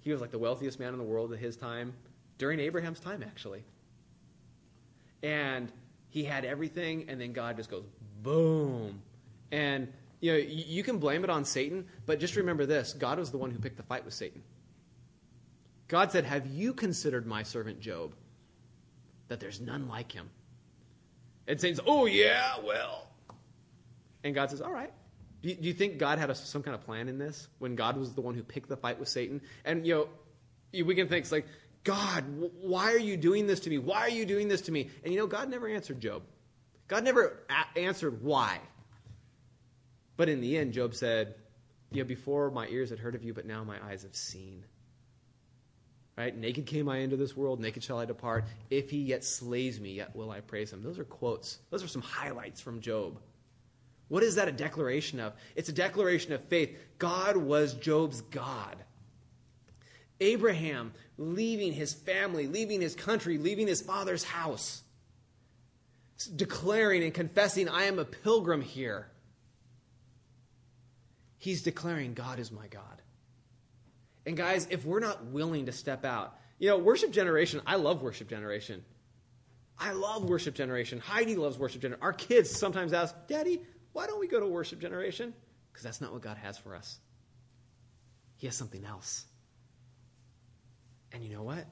He was like the wealthiest man in the world at his time, during Abraham's time, actually. And he had everything, and then God just goes, boom. And, you know, you can blame it on Satan, but just remember this God was the one who picked the fight with Satan. God said, Have you considered my servant Job? That there's none like him. And Satan's, Oh, yeah, well. And God says, All right. Do you, do you think God had a, some kind of plan in this when God was the one who picked the fight with Satan? And, you know, we can think, it's like, God, why are you doing this to me? Why are you doing this to me? And you know, God never answered Job. God never a- answered why. But in the end, Job said, You know, before my ears had heard of you, but now my eyes have seen. Right? Naked came I into this world, naked shall I depart. If he yet slays me, yet will I praise him. Those are quotes. Those are some highlights from Job. What is that a declaration of? It's a declaration of faith. God was Job's God. Abraham leaving his family, leaving his country, leaving his father's house, declaring and confessing, I am a pilgrim here. He's declaring, God is my God. And guys, if we're not willing to step out, you know, worship generation, I love worship generation. I love worship generation. Heidi loves worship generation. Our kids sometimes ask, Daddy, why don't we go to worship generation? Because that's not what God has for us. He has something else. And you know what?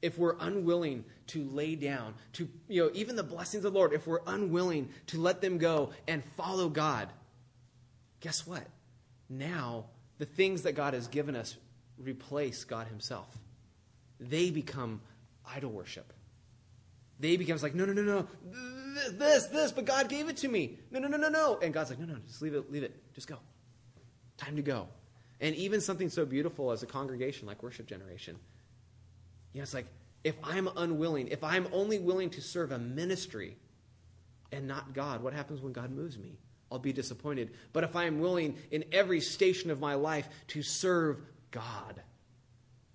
If we're unwilling to lay down, to, you know, even the blessings of the Lord, if we're unwilling to let them go and follow God, guess what? Now the things that God has given us replace God Himself. They become idol worship. They becomes like, no, no, no, no, this, this, but God gave it to me. No, no, no, no, no. And God's like, no, no, just leave it, leave it, just go. Time to go. And even something so beautiful as a congregation like Worship Generation, you know, it's like, if I'm unwilling, if I'm only willing to serve a ministry and not God, what happens when God moves me? I'll be disappointed. But if I am willing in every station of my life to serve God,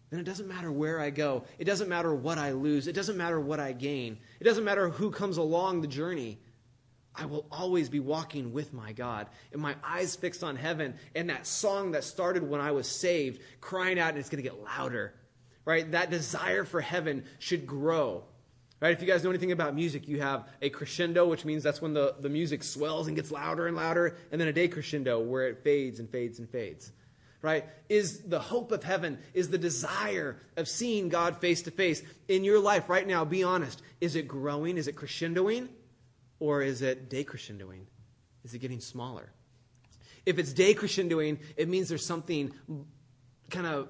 then it doesn't matter where I go. It doesn't matter what I lose. It doesn't matter what I gain. It doesn't matter who comes along the journey. I will always be walking with my God and my eyes fixed on heaven and that song that started when I was saved, crying out, and it's going to get louder. Right? That desire for heaven should grow. Right? If you guys know anything about music, you have a crescendo, which means that's when the, the music swells and gets louder and louder, and then a decrescendo where it fades and fades and fades right, is the hope of heaven, is the desire of seeing God face to face. In your life right now, be honest. Is it growing? Is it crescendoing? Or is it decrescendoing? Is it getting smaller? If it's decrescendoing, it means there's something kind of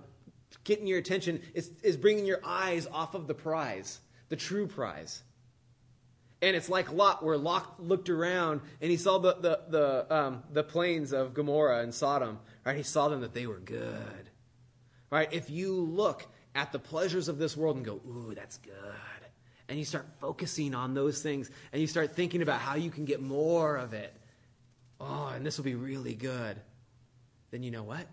getting your attention, is, is bringing your eyes off of the prize, the true prize. And it's like Lot, where Lot looked around and he saw the, the, the, um, the plains of Gomorrah and Sodom. Right? He saw them that they were good. Right? If you look at the pleasures of this world and go, ooh, that's good. And you start focusing on those things and you start thinking about how you can get more of it. Oh, and this will be really good. Then you know what?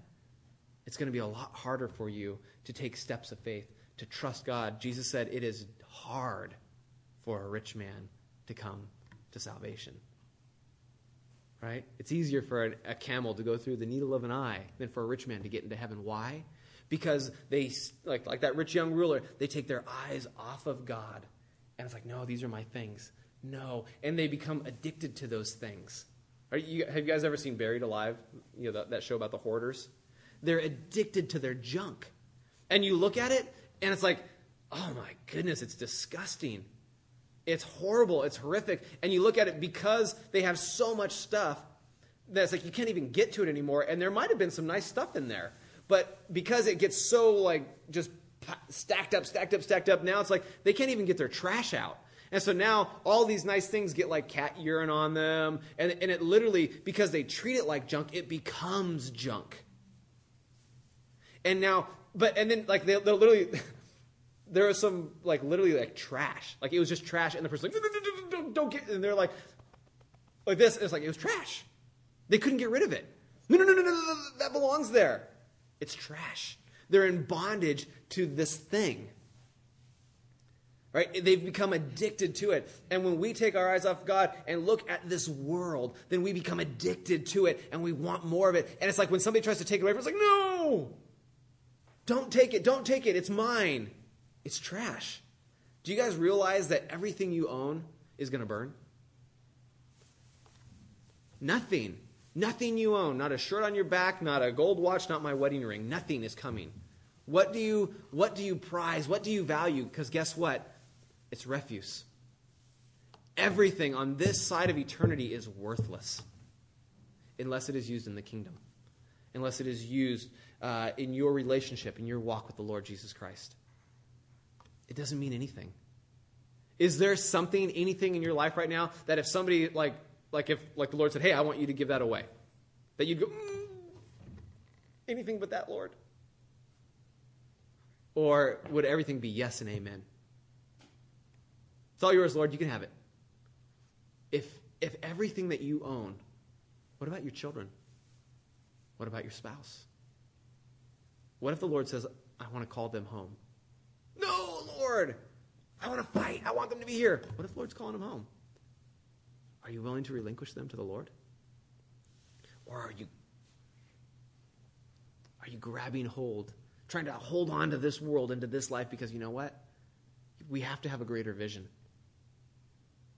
It's going to be a lot harder for you to take steps of faith, to trust God. Jesus said it is hard for a rich man to come to salvation. Right? It's easier for a, camel to go through the needle of an eye than for a rich man to get into heaven. Why? Because they, like, like that rich young ruler, they take their eyes off of God. And it's like, no, these are my things. No. And they become addicted to those things. You, have you guys ever seen Buried Alive? You know, that show about the hoarders? They're addicted to their junk. And you look at it, and it's like, oh my goodness, it's disgusting. It's horrible. It's horrific. And you look at it because they have so much stuff that's like you can't even get to it anymore. And there might have been some nice stuff in there. But because it gets so like just stacked up, stacked up, stacked up, now it's like they can't even get their trash out. And so now all these nice things get like cat urine on them. And, and it literally, because they treat it like junk, it becomes junk. And now, but, and then like they'll, they'll literally, there was some like literally like trash. Like it was just trash, and the person like don't, get, and they're like like this. It's like it was trash. They couldn't get rid of it. No, no, no, no, no, that belongs there. It's trash. They're in bondage to this thing. Right? They've become addicted to it. And when we take our eyes off God and look at this world, then we become addicted to it and we want more of it. And it's like when somebody tries to take it away from us, like, no! Don't take it, don't take it, it's mine. It's trash. Do you guys realize that everything you own is going to burn? Nothing. Nothing you own, not a shirt on your back, not a gold watch, not my wedding ring. Nothing is coming. What do you what do you prize? What do you value? Because guess what? It's refuse. Everything on this side of eternity is worthless unless it is used in the kingdom, unless it is used uh, in your relationship, in your walk with the Lord Jesus Christ it doesn't mean anything. Is there something, anything in your life right now that if somebody like like if like the Lord said, "Hey, I want you to give that away," that you'd go, mm, "Anything but that, Lord." Or would everything be yes and amen? It's all yours, Lord. You can have it. If if everything that you own, what about your children? What about your spouse? What if the Lord says, "I want to call them home"? No, Lord. I want to fight. I want them to be here. What if the Lord's calling them home? Are you willing to relinquish them to the Lord? Or are you are you grabbing hold, trying to hold on to this world and to this life because you know what? We have to have a greater vision.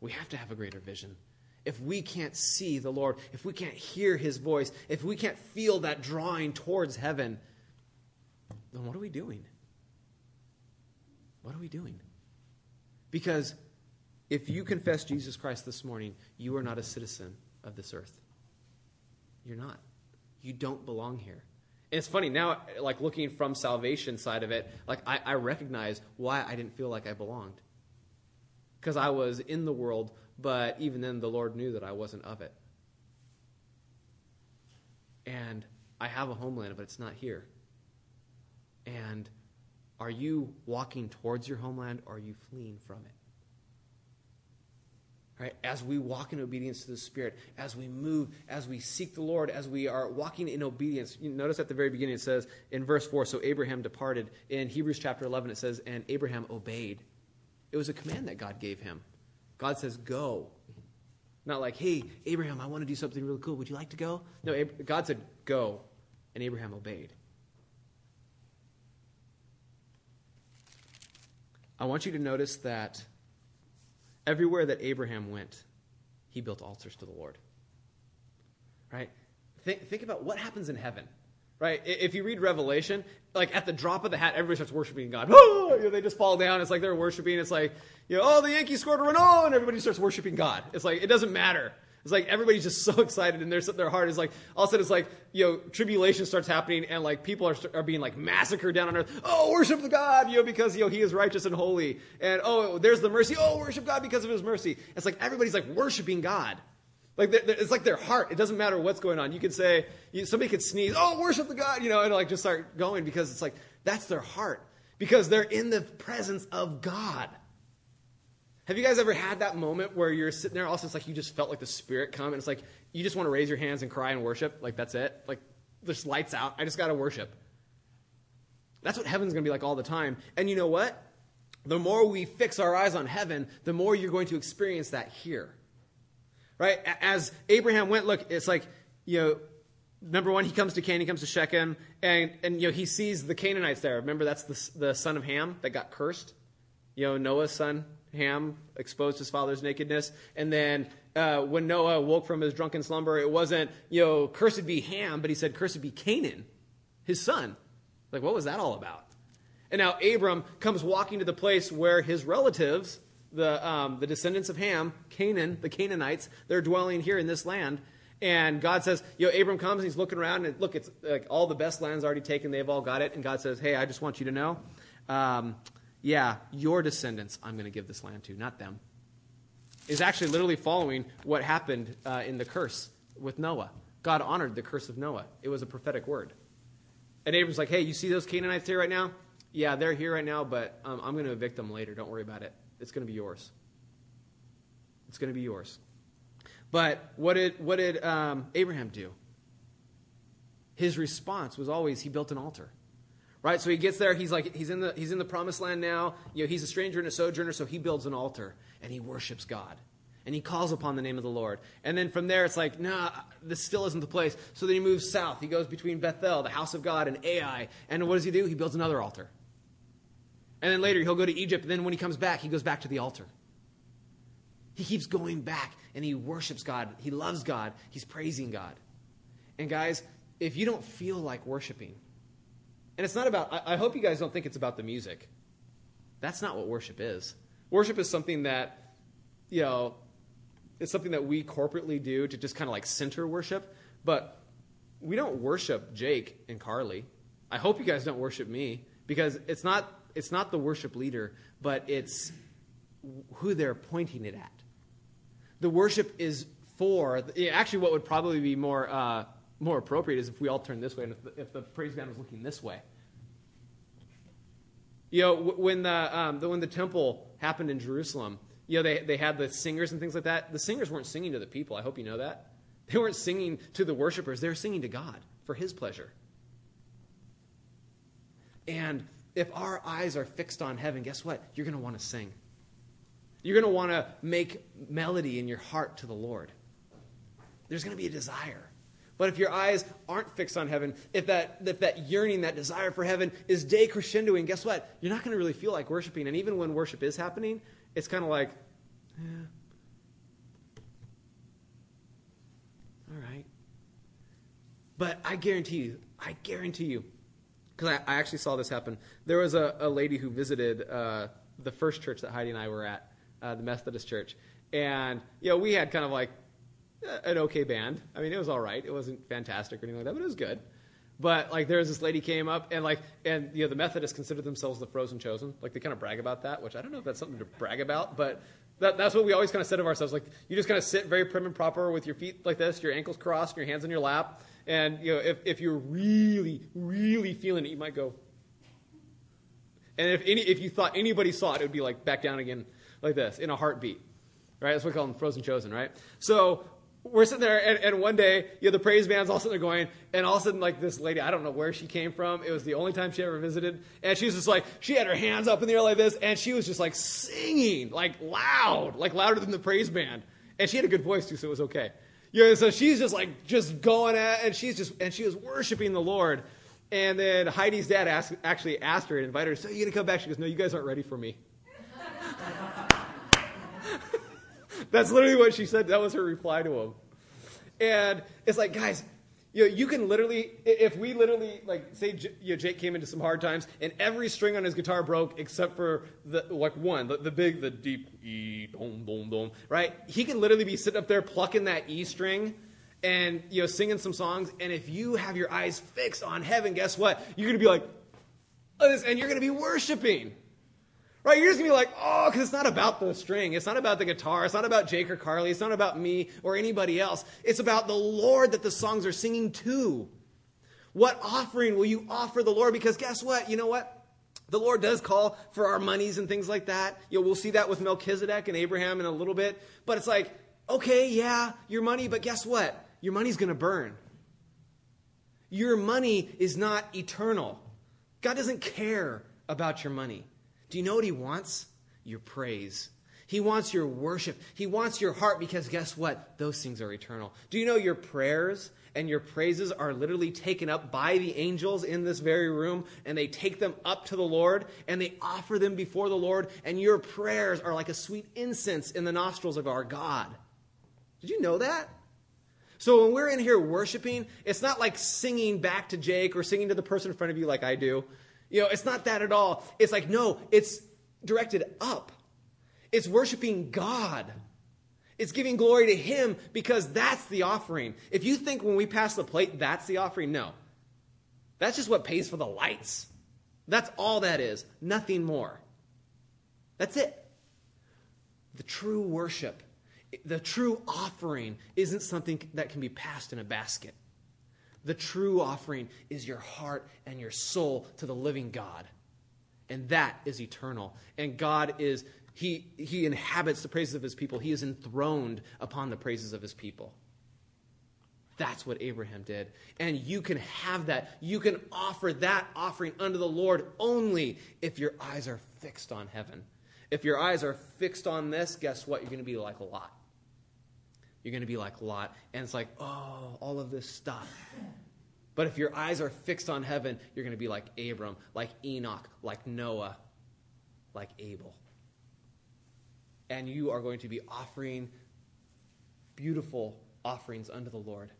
We have to have a greater vision. If we can't see the Lord, if we can't hear his voice, if we can't feel that drawing towards heaven, then what are we doing? What are we doing? Because if you confess Jesus Christ this morning, you are not a citizen of this earth. You're not. You don't belong here. And it's funny now, like looking from salvation side of it, like I, I recognize why I didn't feel like I belonged. Because I was in the world, but even then the Lord knew that I wasn't of it. And I have a homeland, but it's not here. And are you walking towards your homeland or are you fleeing from it? Right? As we walk in obedience to the Spirit, as we move, as we seek the Lord, as we are walking in obedience. You notice at the very beginning it says in verse 4 so Abraham departed. In Hebrews chapter 11 it says, and Abraham obeyed. It was a command that God gave him. God says, go. Not like, hey, Abraham, I want to do something really cool. Would you like to go? No, God said, go. And Abraham obeyed. I want you to notice that everywhere that Abraham went, he built altars to the Lord. Right? Think, think about what happens in heaven. Right? If you read Revelation, like at the drop of the hat, everybody starts worshiping God. Oh, you know, they just fall down. It's like they're worshiping. It's like, you know, oh, the Yankees scored a run. Oh, and everybody starts worshiping God. It's like, it doesn't matter. It's like everybody's just so excited, and their their heart is like all of a sudden it's like you know tribulation starts happening, and like people are are being like massacred down on earth. Oh, worship the God, you know, because you know He is righteous and holy, and oh, there's the mercy. Oh, worship God because of His mercy. It's like everybody's like worshiping God. Like it's like their heart. It doesn't matter what's going on. You could say you, somebody could sneeze. Oh, worship the God, you know, and like just start going because it's like that's their heart because they're in the presence of God. Have you guys ever had that moment where you're sitting there, also it's like you just felt like the Spirit come, and it's like you just want to raise your hands and cry and worship? Like, that's it? Like, just lights out. I just got to worship. That's what heaven's going to be like all the time. And you know what? The more we fix our eyes on heaven, the more you're going to experience that here. Right? As Abraham went, look, it's like, you know, number one, he comes to Canaan, he comes to Shechem, and, and you know, he sees the Canaanites there. Remember, that's the, the son of Ham that got cursed? You know, Noah's son, Ham exposed his father's nakedness. And then uh, when Noah woke from his drunken slumber, it wasn't, you know, cursed be Ham, but he said, cursed be Canaan, his son. Like, what was that all about? And now Abram comes walking to the place where his relatives, the, um, the descendants of Ham, Canaan, the Canaanites, they're dwelling here in this land. And God says, you know, Abram comes and he's looking around and look, it's like all the best land's already taken. They've all got it. And God says, hey, I just want you to know. Um, yeah, your descendants I'm going to give this land to, not them, is actually literally following what happened uh, in the curse with Noah. God honored the curse of Noah. It was a prophetic word. And Abram's like, hey, you see those Canaanites here right now? Yeah, they're here right now, but um, I'm going to evict them later. Don't worry about it. It's going to be yours. It's going to be yours. But what did, what did um, Abraham do? His response was always he built an altar right? So he gets there. He's like he's in the he's in the promised land now. You know, he's a stranger and a sojourner, so he builds an altar and he worships God. And he calls upon the name of the Lord. And then from there, it's like, nah, this still isn't the place. So then he moves south. He goes between Bethel, the house of God, and Ai. And what does he do? He builds another altar. And then later, he'll go to Egypt. And then when he comes back, he goes back to the altar. He keeps going back and he worships God. He loves God. He's praising God. And guys, if you don't feel like worshiping, and it's not about, I, I hope you guys don't think it's about the music. That's not what worship is. Worship is something that, you know, it's something that we corporately do to just kind of like center worship. But we don't worship Jake and Carly. I hope you guys don't worship me because it's not, it's not the worship leader, but it's who they're pointing it at. The worship is for, actually, what would probably be more. Uh, more appropriate is if we all turn this way and if the, if the praise band was looking this way. You know, when the, um, the, when the temple happened in Jerusalem, you know, they, they had the singers and things like that. The singers weren't singing to the people. I hope you know that. They weren't singing to the worshipers. They were singing to God for his pleasure. And if our eyes are fixed on heaven, guess what? You're going to want to sing. You're going to want to make melody in your heart to the Lord. There's going to be a desire. But if your eyes aren't fixed on heaven, if that, if that yearning, that desire for heaven is decrescendoing, guess what? You're not going to really feel like worshiping. And even when worship is happening, it's kind of like, yeah. All right. But I guarantee you, I guarantee you, because I, I, actually saw this happen. There was a, a lady who visited uh, the first church that Heidi and I were at, uh, the Methodist church. And, you know, we had kind of like Eh, an okay band. I mean, it was all right. It wasn't fantastic or anything like that, but it was good. But like there's this lady came up and like and you know the Methodists consider themselves the frozen chosen. Like they kind of brag about that, which I don't know if that's something to brag about, but that, that's what we always kind of said of ourselves. Like you just kind of sit very prim and proper with your feet like this, your ankles crossed, your hands in your lap, and you know if if you're really really feeling it, you might go. And if any if you thought anybody saw it, it would be like back down again like this in a heartbeat. Right? That's what we call them frozen chosen, right? So we're sitting there, and, and one day, you know, the praise band's all sitting there going, and all of a sudden, like this lady, I don't know where she came from. It was the only time she ever visited, and she was just like, she had her hands up in the air like this, and she was just like singing, like loud, like louder than the praise band, and she had a good voice too, so it was okay. You know, so she's just like just going at, and she's just, and she was worshiping the Lord, and then Heidi's dad asked, actually asked her and invited her, so you gonna come back? She goes, no, you guys aren't ready for me. That's literally what she said. That was her reply to him. And it's like, guys, you know, you can literally, if we literally, like, say, you know, Jake came into some hard times, and every string on his guitar broke except for the like one, the, the big, the deep E, boom, boom, boom, right? He can literally be sitting up there plucking that E string, and you know, singing some songs. And if you have your eyes fixed on heaven, guess what? You're gonna be like, oh, and you're gonna be worshiping. Right? You're just going to be like, oh, because it's not about the string. It's not about the guitar. It's not about Jake or Carly. It's not about me or anybody else. It's about the Lord that the songs are singing to. What offering will you offer the Lord? Because guess what? You know what? The Lord does call for our monies and things like that. You know, we'll see that with Melchizedek and Abraham in a little bit. But it's like, okay, yeah, your money, but guess what? Your money's going to burn. Your money is not eternal. God doesn't care about your money. Do you know what he wants? Your praise. He wants your worship. He wants your heart because guess what? Those things are eternal. Do you know your prayers and your praises are literally taken up by the angels in this very room and they take them up to the Lord and they offer them before the Lord and your prayers are like a sweet incense in the nostrils of our God. Did you know that? So when we're in here worshiping, it's not like singing back to Jake or singing to the person in front of you like I do. You know, it's not that at all. It's like, no, it's directed up. It's worshiping God. It's giving glory to Him because that's the offering. If you think when we pass the plate, that's the offering, no. That's just what pays for the lights. That's all that is, nothing more. That's it. The true worship, the true offering, isn't something that can be passed in a basket. The true offering is your heart and your soul to the living God. And that is eternal. And God is, he, he inhabits the praises of his people. He is enthroned upon the praises of his people. That's what Abraham did. And you can have that. You can offer that offering unto the Lord only if your eyes are fixed on heaven. If your eyes are fixed on this, guess what? You're going to be like a Lot. You're going to be like Lot. And it's like, oh, all of this stuff. But if your eyes are fixed on heaven, you're going to be like Abram, like Enoch, like Noah, like Abel. And you are going to be offering beautiful offerings unto the Lord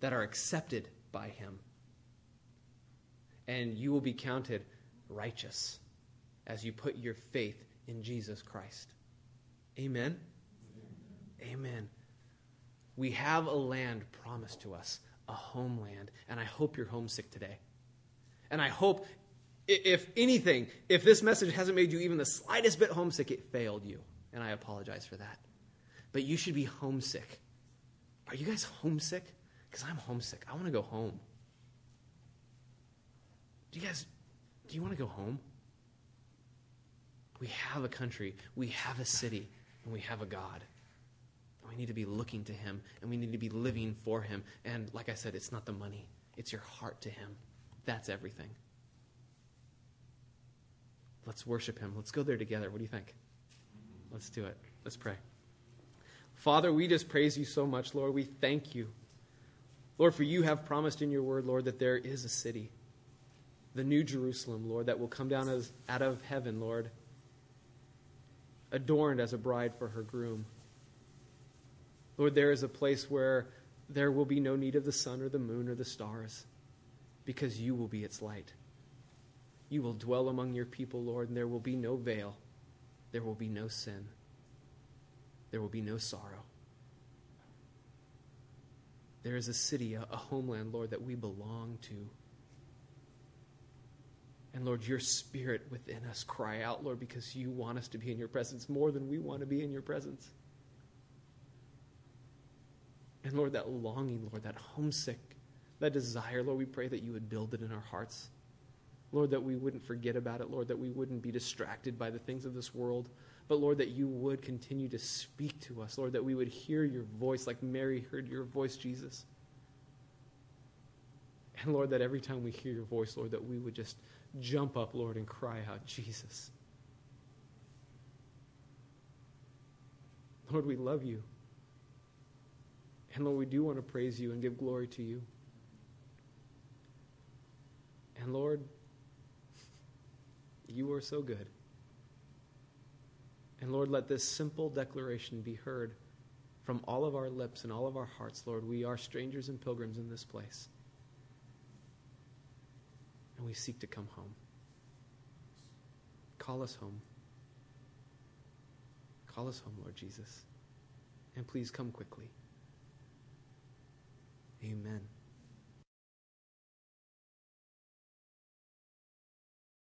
that are accepted by Him. And you will be counted righteous as you put your faith in Jesus Christ. Amen. Amen. We have a land promised to us, a homeland, and I hope you're homesick today. And I hope, if anything, if this message hasn't made you even the slightest bit homesick, it failed you. And I apologize for that. But you should be homesick. Are you guys homesick? Because I'm homesick. I want to go home. Do you guys, do you want to go home? We have a country, we have a city, and we have a God. We need to be looking to Him and we need to be living for Him. And like I said, it's not the money, it's your heart to Him. That's everything. Let's worship Him. Let's go there together. What do you think? Let's do it. Let's pray. Father, we just praise you so much, Lord. We thank you. Lord, for you have promised in your word, Lord, that there is a city, the new Jerusalem, Lord, that will come down as, out of heaven, Lord, adorned as a bride for her groom. Lord, there is a place where there will be no need of the sun or the moon or the stars because you will be its light. You will dwell among your people, Lord, and there will be no veil. There will be no sin. There will be no sorrow. There is a city, a, homeland, Lord, that we belong to. And Lord, your spirit within us cry out, Lord, because you want us to be in your presence more than we want to be in your presence. And Lord, that longing, Lord, that homesick, that desire, Lord, we pray that you would build it in our hearts. Lord, that we wouldn't forget about it, Lord, that we wouldn't be distracted by the things of this world, but Lord, that you would continue to speak to us, Lord, that we would hear your voice like Mary heard your voice, Jesus. And Lord, that every time we hear your voice, Lord, that we would just jump up, Lord, and cry out, Jesus. Lord, we love you. And Lord, we do want to praise you and give glory to you. And Lord, you are so good. And Lord, let this simple declaration be heard from all of our lips and all of our hearts, Lord. We are strangers and pilgrims in this place. And we seek to come home. Call us home. Call us home, Lord Jesus. And please come quickly. Amen.